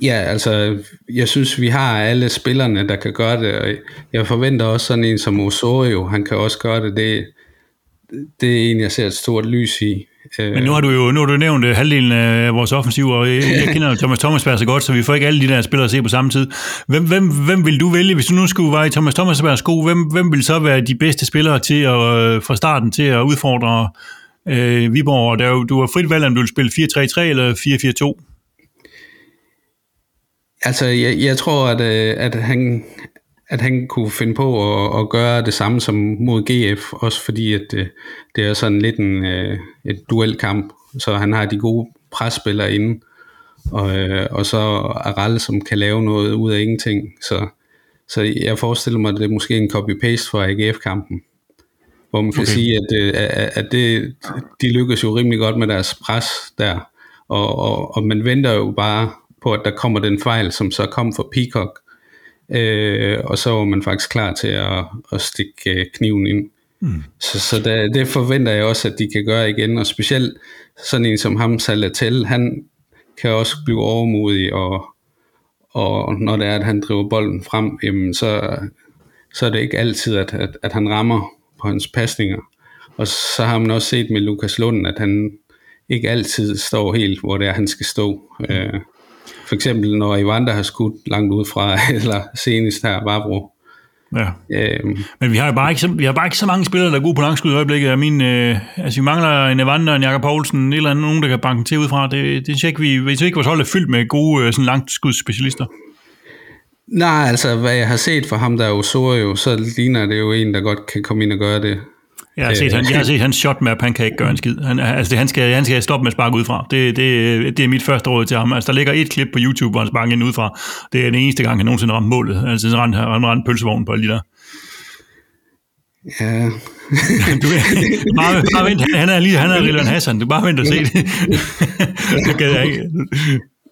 Ja, altså, jeg synes, vi har alle spillerne, der kan gøre det, og jeg forventer også sådan en som Osorio, han kan også gøre det. Det, det er en, jeg ser et stort lys i. Øh, Men nu har du jo nu har du nævnt øh, halvdelen af vores offensiv, og jeg, jeg kender Thomas Thomasberg så godt, så vi får ikke alle de der spillere at se på samme tid. Hvem, hvem, hvem vil du vælge, hvis du nu skulle være i Thomas Thomasbergs sko, hvem, hvem vil så være de bedste spillere til at, fra starten til at udfordre øh, Viborg? Der er jo, du har frit valg, om du vil spille 4-3-3 eller 4-4-2. Altså, jeg, jeg tror, at, øh, at han, at han kunne finde på at, at gøre det samme som mod GF, også fordi at det, det er sådan lidt en øh, et duelkamp, så han har de gode presspillere inde, og, og så Aral, som kan lave noget ud af ingenting, så, så jeg forestiller mig, at det er måske en copy-paste fra AGF-kampen, hvor man kan okay. sige, at, at det, de lykkes jo rimelig godt med deres pres der, og, og, og man venter jo bare på, at der kommer den fejl, som så kom for Peacock, øh, og så var man faktisk klar til at, at stikke øh, kniven ind. Mm. Så, så der, det forventer jeg også, at de kan gøre igen, og specielt sådan en som ham, Salatel, han kan også blive overmodig, og, og når det er, at han driver bolden frem, jamen så, så er det ikke altid, at, at, at han rammer på hans pasninger. Og så har man også set med Lukas Lund, at han ikke altid står helt, hvor det er, han skal stå. Mm. Øh, for eksempel når Evander har skudt langt ud fra, eller senest her Vavro. Ja. Øhm. Men vi har jo bare ikke så, vi har bare ikke så mange spillere, der er gode på langskud i øjeblikket. Jeg min, øh, altså, vi mangler en Evander, en Jakob Poulsen, en eller anden, nogen, der kan banke til udefra. Det, det er ikke, vi, vi ikke, vores hold er fyldt med gode øh, sådan langskudsspecialister. Nej, altså hvad jeg har set for ham, der er Osorio, så ligner det jo en, der godt kan komme ind og gøre det. Jeg har set, han, jeg har set hans shotmap, han kan ikke gøre en skid. Han, altså, han, skal, han skal stoppe med at sparke udefra. Det, det, det er mit første råd til ham. Altså, der ligger et klip på YouTube, hvor han sparker ind udefra. Det er den eneste gang, han nogensinde ramte målet. Altså, han ramte, han pølsevognen på de der. Ja. du, bare, bare vent, han, han er lige, han er Rilvan Hassan. Du bare vent og se det. det kan jeg ikke.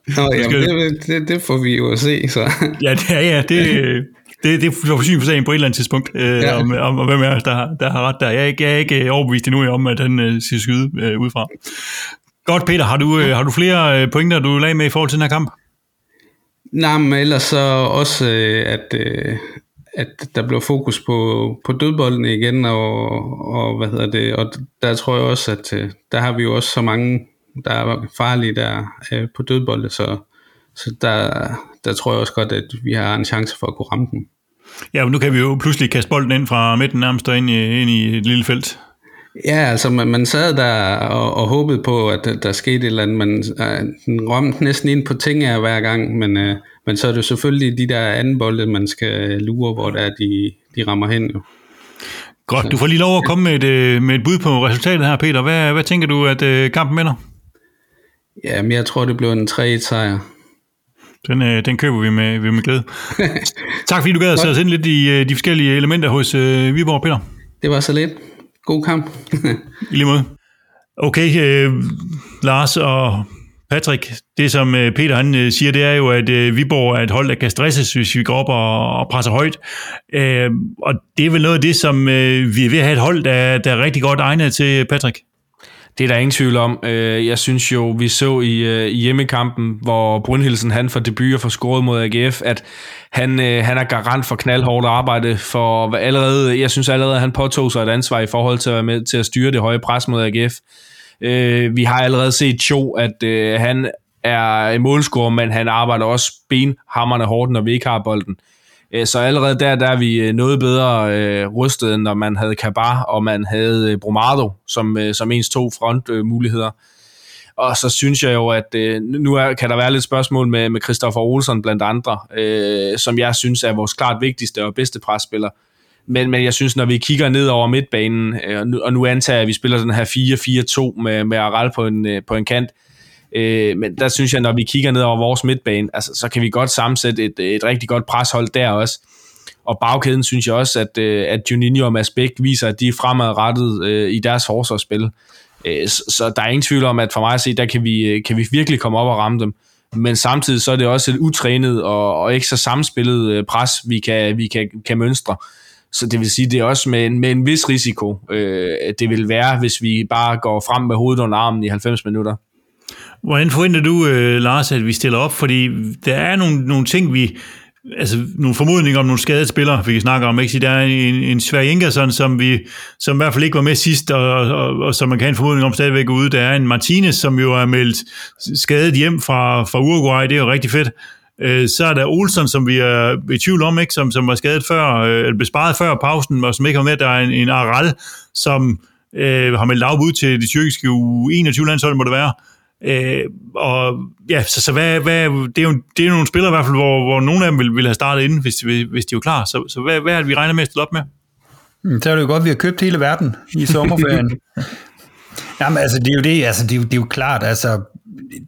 Nå, jamen, det, det, det, får vi jo at se, så. ja, det, ja, det, det, det får syn for sagen på et eller andet tidspunkt, øh, ja. om, om, om hvem er der, der har ret der. Jeg er ikke, jeg er ikke overbevist endnu om, at han øh, siger skyde øh, udefra. Godt, Peter. Har du, øh, har du flere øh, pointer, du lagde med i forhold til den her kamp? Nej, men ellers så også, øh, at, øh, at der blev fokus på, på dødbolden igen, og, og hvad hedder det, og der tror jeg også, at øh, der har vi jo også så mange, der er farlige der øh, på dødbolde, så, så der, der tror jeg også godt, at vi har en chance for at kunne ramme den. Ja, men nu kan vi jo pludselig kaste bolden ind fra midten nærmest og ind i, ind i et lille felt. Ja, altså man, man sad der og, og håbede på, at der, der skete et eller andet. Man uh, ramte næsten ind på ting af hver gang, men, uh, men så er det selvfølgelig de der anden bolde, man skal lure, hvor der er, de, de rammer hen. Jo. Godt, du får lige lov at komme med et, øh, med et bud på resultatet her, Peter. Hvad, hvad tænker du, at kampen vinder? Ja, men jeg tror, det bliver en 3-1-sejr. Den, øh, den køber vi med, vi med glæde. tak fordi du gad at sætte os ind lidt i øh, de forskellige elementer hos øh, Viborg, Peter. Det var så lidt. God kamp. I lige måde. Okay, øh, Lars og Patrick, det som øh, Peter han øh, siger, det er jo, at Viborg er et hold, der kan stresses, hvis vi går op og, og presser højt. Øh, og det er vel noget af det, som øh, vi er ved at have et hold, der, der er rigtig godt egnet til, Patrick. Det er der ingen tvivl om. Øh, jeg synes jo, vi så i, øh, i hjemmekampen, hvor Brunhilsen han for debut og for scoret mod AGF, at han, øh, han er garant for knaldhårdt arbejde, for allerede, jeg synes allerede, at han påtog sig et ansvar i forhold til at være med til at styre det høje pres mod AGF. Vi har allerede set Cho, at han er en målscorer, men han arbejder også benhammerne hårdt, når vi ikke har bolden. Øh, Øh, så allerede der, der er vi øh, noget bedre øh, rustet, end når man havde Kabar, og man havde øh, Bromado som, øh, som ens to frontmuligheder. Øh, og så synes jeg jo, at øh, nu er, kan der være lidt spørgsmål med, med Christoffer Olsen blandt andre, øh, som jeg synes er vores klart vigtigste og bedste presspiller. Men, men jeg synes, når vi kigger ned over midtbanen, øh, og, nu, og nu antager jeg, at vi spiller den her 4-4-2 med, med Aral på en, øh, på en kant, Øh, Øh, men der synes jeg, når vi kigger ned over vores midtbane, altså, så kan vi godt sammensætte et, et rigtig godt preshold der også. Og bagkæden synes jeg også, at, øh, at Juninho og Mads Bæk viser, at de er fremadrettet øh, i deres forsvarsspil. Øh, så, så der er ingen tvivl om, at for mig at se, der kan vi, øh, kan vi virkelig komme op og ramme dem. Men samtidig så er det også et utrænet og, og ikke så samspillet pres, vi kan, vi kan, kan mønstre. Så det vil sige, det er også med en, med en vis risiko, øh, det vil være, hvis vi bare går frem med hovedet under armen i 90 minutter. Hvordan forventer du, Lars, at vi stiller op? Fordi der er nogle, nogle ting, vi altså nogle formodninger om nogle skadede spillere, vi kan snakke om. Ikke? Så der er en, en svær Ingersson, som, vi, som i hvert fald ikke var med sidst, og, og, og, og som man kan have en formodning om stadigvæk ude. Der er en Martinez, som jo er meldt skadet hjem fra, fra Uruguay. Det er jo rigtig fedt. Øh, så er der Olsen, som vi er i tvivl om, ikke? Som, som var skadet før, øh, eller besparet før pausen, og som ikke har med. Der er en, en Aral, som øh, har meldt afbud til det tyrkiske U21-landshold, må det være. Øh, og ja, så, så hvad, hvad, det, er jo, det er jo nogle spillere i hvert fald, hvor, hvor nogle af dem vil, vil have startet inden, hvis, hvis de er klar. Så, så hvad, hvad er det, vi regner med at stille op med? Mm, så er det jo godt, at vi har købt hele verden i sommerferien. Jamen, altså, det er jo det, altså, det er jo, det er jo klart, altså,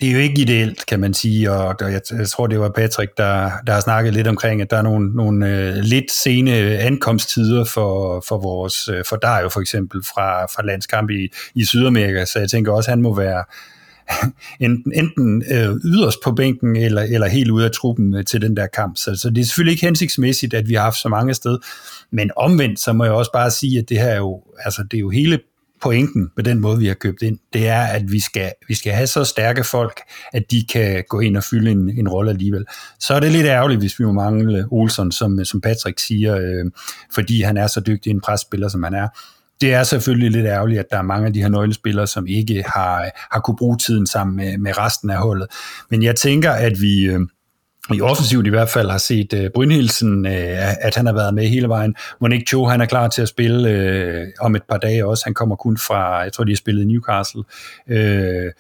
det er jo ikke ideelt, kan man sige, og der, jeg, jeg tror, det var Patrick, der, der har snakket lidt omkring, at der er nogle, nogle øh, lidt sene ankomsttider for, for vores, øh, for Dario for eksempel, fra, fra landskamp i, i Sydamerika, så jeg tænker også, at han må være, enten, enten øh, yderst på bænken eller, eller helt ude af truppen øh, til den der kamp. Så, så det er selvfølgelig ikke hensigtsmæssigt, at vi har haft så mange sted. Men omvendt, så må jeg også bare sige, at det her er jo, altså, det er jo hele pointen med den måde, vi har købt ind, det er, at vi skal, vi skal have så stærke folk, at de kan gå ind og fylde en, en rolle alligevel. Så er det lidt ærgerligt, hvis vi må mangle Olsen, som, som Patrick siger, øh, fordi han er så dygtig en presspiller, som han er det er selvfølgelig lidt ærgerligt, at der er mange af de her nøglespillere, som ikke har, har kunne bruge tiden sammen med, med resten af holdet. Men jeg tænker, at vi... Øh, i offensivt i hvert fald har set øh, Brynhildsen, øh, at han har været med hele vejen. Monique Cho, han er klar til at spille øh, om et par dage også. Han kommer kun fra, jeg tror, de har spillet i Newcastle. Øh,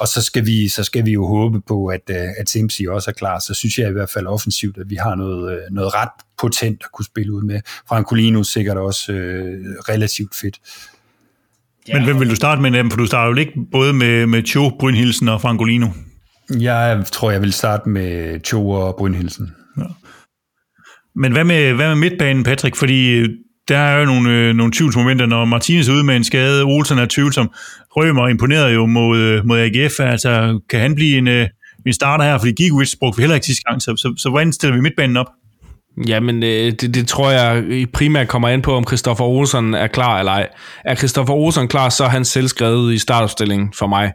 og så skal vi, så skal vi jo håbe på, at, uh, at Simpsy også er klar. Så synes jeg i hvert fald offensivt, at vi har noget, uh, noget ret potent at kunne spille ud med. Francolino sikkert også uh, relativt fedt. Ja. Men hvem vil du starte med dem? For du starter jo ikke både med, med Cho, Brynhildsen og Francolino. Jeg tror, jeg vil starte med Cho og Brynhildsen. Ja. Men hvad med, hvad med midtbanen, Patrick? Fordi øh, der er jo nogle, øh, nogle tvivlsmomenter, når Martinez er ude med en skade, Olsen er tvivlsom. Rømer imponerede jo mod, øh, mod AGF, altså kan han blive en, øh, en starter her, fordi Gigovic brugte vi heller ikke sidste gang, så, så, så hvordan stiller vi midtbanen op? Jamen, øh, det, det tror jeg primært kommer an på, om Christoffer Olsen er klar eller ej. Er Christoffer Olsen klar, så er han selv skrevet i startopstillingen for mig.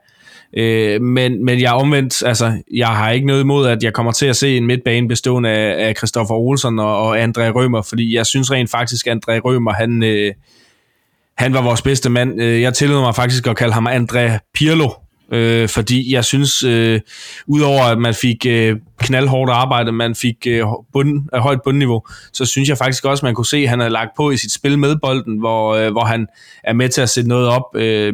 Øh, men, men jeg er omvendt, altså, jeg har ikke noget imod, at jeg kommer til at se en midtbane bestående af, af Christoffer Olsen og, og André Rømer, fordi jeg synes rent faktisk, at André Rømer, han, øh, han var vores bedste mand. Øh, jeg tillod mig faktisk at kalde ham André Pirlo, øh, fordi jeg synes, øh, udover at man fik øh, knaldhårdt arbejde, man fik øh, bund, øh, højt bundniveau, så synes jeg faktisk også, at man kunne se, at han havde lagt på i sit spil med bolden, hvor, øh, hvor han er med til at sætte noget op. Øh,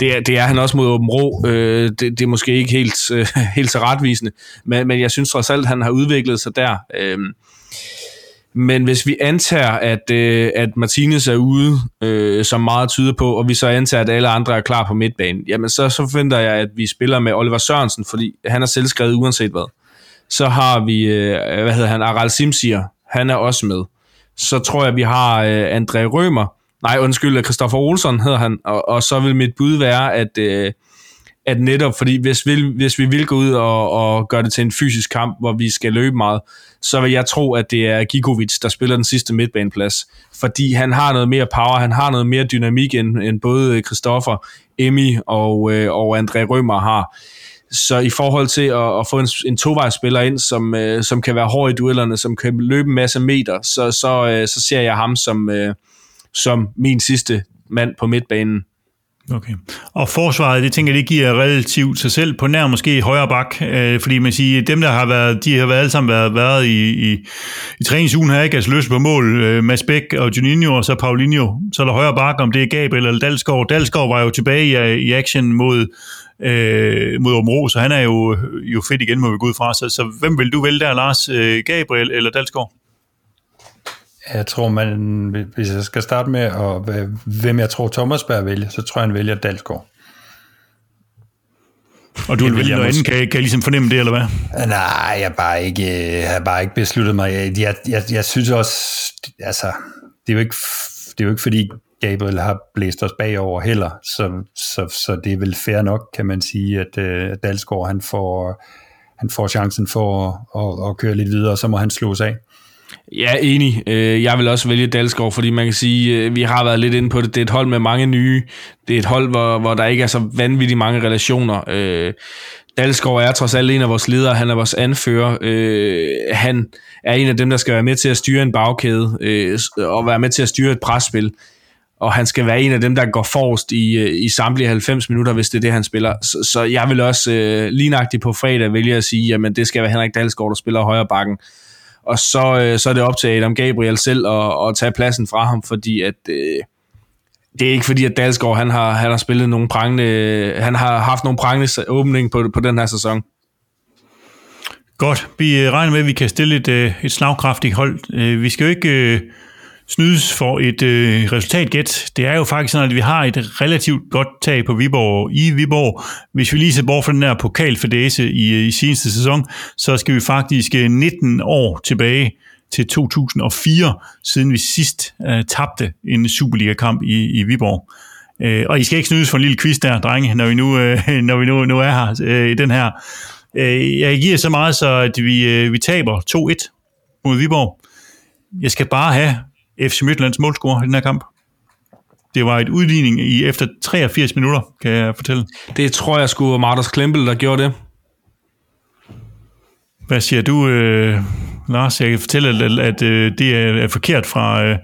det er, det er han også mod Åben Rå. Øh, det, det er måske ikke helt, øh, helt så retvisende, men, men jeg synes trods alt, han har udviklet sig der. Øh, men hvis vi antager, at, øh, at Martinez er ude, øh, som meget tyder på, og vi så antager, at alle andre er klar på midtbanen, jamen så, så forventer jeg, at vi spiller med Oliver Sørensen, fordi han er selvskrevet uanset hvad. Så har vi, øh, hvad hedder han, Aral Simsier, han er også med. Så tror jeg, vi har øh, André Rømer, Nej, undskyld, Christoffer Olsson hedder han, og, og så vil mit bud være, at, øh, at netop fordi, hvis vi, hvis vi vil gå ud og, og gøre det til en fysisk kamp, hvor vi skal løbe meget, så vil jeg tro, at det er Gigovic, der spiller den sidste midtbaneplads. Fordi han har noget mere power, han har noget mere dynamik, end, end både Christoffer, Emmy og, øh, og André Rømer har. Så i forhold til at, at få en, en tovejsspiller ind, som, øh, som kan være hård i duellerne, som kan løbe en masse meter, så, så, øh, så ser jeg ham som... Øh, som min sidste mand på midtbanen. Okay. Og forsvaret, det tænker jeg, det giver relativt sig selv på nær måske højre bak, øh, fordi man siger, dem der har været, de har været alle sammen været, været i, i, i træningsugen her, ikke? Altså løs på mål, øh, Mads Bæk og Juninho, og så Paulinho, så er der højre bak, om det er Gabriel eller Dalsgaard. Dalsgaard var jo tilbage i, i action mod, øh, mod Omro, så han er jo, jo fedt igen, må vi gå ud fra. Så, så hvem vil du vælge der, Lars? Øh, Gabriel eller Dalsgaard? Jeg tror, man, hvis jeg skal starte med, at, hvem jeg tror Thomas bør vælge, så tror jeg, han vælger Dalsgaard. Og du vil vælge jeg noget andet, kan, kan jeg ligesom fornemme det, eller hvad? Nej, jeg har bare ikke, jeg har bare ikke besluttet mig. Jeg, jeg, jeg, jeg synes også, altså, det er jo ikke, det er jo ikke fordi Gabriel har blæst os bagover heller, så, så, så det er vel fair nok, kan man sige, at, øh, at Dalsgaard han får, han får chancen for at, at, at køre lidt videre, og så må han slås af. Ja, enig. Øh, jeg vil også vælge Dalsgaard, fordi man kan sige, øh, vi har været lidt inde på det. Det er et hold med mange nye. Det er et hold, hvor, hvor der ikke er så vanvittigt mange relationer. Øh, Dalsgaard er trods alt en af vores ledere. Han er vores anfører. Øh, Han er en af dem, der skal være med til at styre en bagkæde øh, og være med til at styre et presspil. Og han skal være en af dem, der går forrest i, i samtlige 90 minutter, hvis det er det, han spiller. Så, så jeg vil også øh, lignagtigt på fredag vælge at sige, jamen det skal være Henrik Dalsgaard, der spiller højre bakken og så, øh, så er det op til Adam Gabriel selv at, at tage pladsen fra ham, fordi at øh, det er ikke fordi, at Dalsgaard han har, han har spillet nogle prangende, han har haft nogle prangende åbning på, på den her sæson. Godt. Vi øh, regner med, at vi kan stille et, øh, et slagkraftigt hold. Øh, vi skal jo ikke øh, snydes for et øh, resultatgæt. Det er jo faktisk sådan, at vi har et relativt godt tag på Viborg i Viborg. Hvis vi lige ser bort fra den her pokalfadese i, øh, i seneste sæson, så skal vi faktisk øh, 19 år tilbage til 2004, siden vi sidst øh, tabte en Superliga-kamp i, i Viborg. Øh, og I skal ikke snydes for en lille quiz der, drenge, når vi nu, øh, når vi nu, nu er her øh, i den her. Øh, jeg giver så meget, så at vi, øh, vi taber 2-1 mod Viborg. Jeg skal bare have FC Midtlands målscore i den her kamp. Det var et udligning i efter 83 minutter, kan jeg fortælle. Det tror jeg skulle Martins Klempel, der gjorde det. Hvad siger du, øh, Lars? Jeg kan fortælle, at, at øh, det er, er forkert fra øh,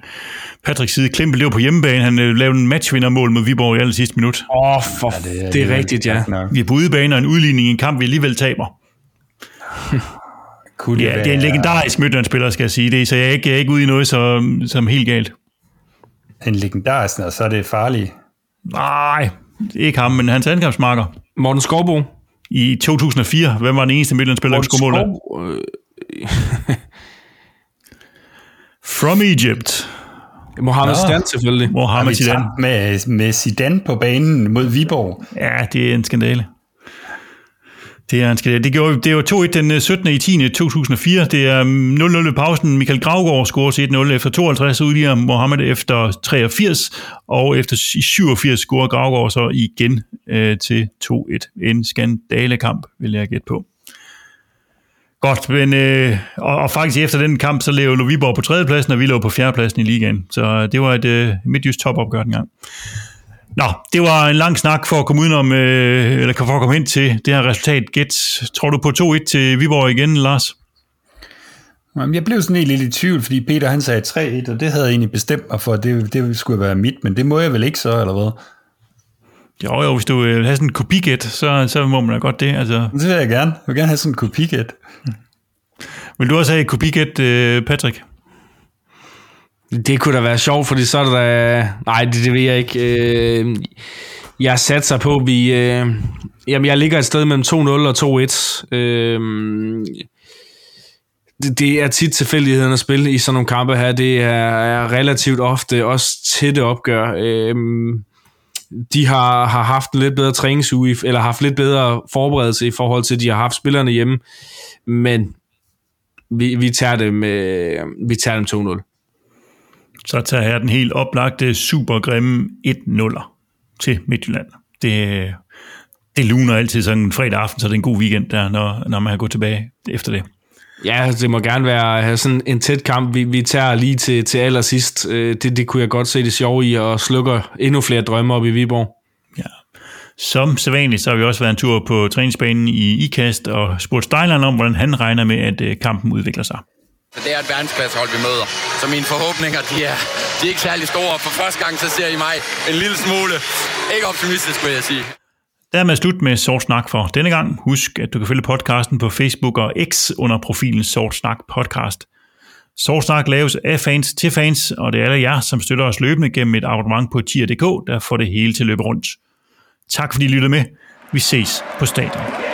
Patricks side. Klempel, det var på hjemmebane. Han øh, lavede en matchvindermål mod Viborg i aller sidste minut. Åh, oh, for ja, det, er, det er rigtigt, ja. Vi er på udebane og en udligning i en kamp, vi alligevel taber. Kunne Ja, det er en legendarisk Midtjyllandsspiller, skal jeg sige det, så jeg er ikke, jeg er ikke ude i noget som, som helt galt. En legendarisk, og så er det farligt. Nej, ikke ham, men hans angrebsmarker. Morten Skovbo. I 2004, hvem var den eneste Midtjyllandsspiller, der skulle måle? From Egypt. Mohamed Nå. Stan selvfølgelig. Mohamed Zidane. med, med Zidane på banen mod Viborg. Ja, det er en skandale. Det er han skal. Det, gjorde, det var 2-1 den øh, 17. i 10. 2004. Det er mm, 0-0 pausen. Michael Gravgaard scorer til 1-0 efter 52, udligner Mohammed efter 83, og efter i 87 scorer Gravgaard så igen øh, til 2-1. En skandalekamp, vil jeg gætte på. Godt, men øh, og, og faktisk efter den kamp, så lå Viborg på tredjepladsen, og vi lå på fjerdepladsen i ligaen. Så øh, det var et øh, midtjysk topopgør dengang. Nå, det var en lang snak for at komme udenom, øh, eller for at komme hen til det her resultat. Gæt, tror du på 2-1 til Viborg igen, Lars? Jamen, Jeg blev sådan helt lidt i tvivl, fordi Peter han sagde 3-1, og det havde jeg egentlig bestemt mig for, det, det skulle være mit, men det må jeg vel ikke så, eller hvad? Jo, jo, hvis du vil have sådan en kopigæt, så, så må man da godt det. Altså, Det vil jeg gerne. Jeg vil gerne have sådan en kopigæt. vil du også have et kopigæt, øh, Patrick? Det kunne da være sjovt, fordi så er der... Nej, det, det ved jeg ikke. Øh, jeg satser på, at vi... Øh, jamen, jeg ligger et sted mellem 2-0 og 2-1. Øh, det, det er tit tilfældigheden at spille i sådan nogle kampe her. Det er, er relativt ofte også tætte opgør. Øh, de har, har haft en lidt bedre træningsuge, eller haft lidt bedre forberedelse i forhold til, at de har haft spillerne hjemme. Men vi, vi tager dem, øh, vi tager dem 2-0. Så tager jeg den helt oplagte, super grimme 1-0'er til Midtjylland. Det, det luner altid sådan en fredag aften, så det er en god weekend der, når, når man har gået tilbage efter det. Ja, det må gerne være sådan en tæt kamp. Vi, vi tager lige til, til allersidst. Øh, Det, det kunne jeg godt se det sjove i, og slukker endnu flere drømme op i Viborg. Ja. Som sædvanligt, så har vi også været en tur på træningsbanen i IKAST og spurgt Stejland om, hvordan han regner med, at øh, kampen udvikler sig. Det er et verdensklassehold, vi møder. Så mine forhåbninger, de er, de er ikke særlig store. For første gang, så ser I mig en lille smule. Ikke optimistisk, vil jeg sige. Dermed slut med Sort Snak for denne gang. Husk, at du kan følge podcasten på Facebook og X under profilen Sort Snak Podcast. Sort Snak laves af fans til fans, og det er alle jer, som støtter os løbende gennem et abonnement på tier.dk, der får det hele til at løbe rundt. Tak fordi I lyttede med. Vi ses på stadion.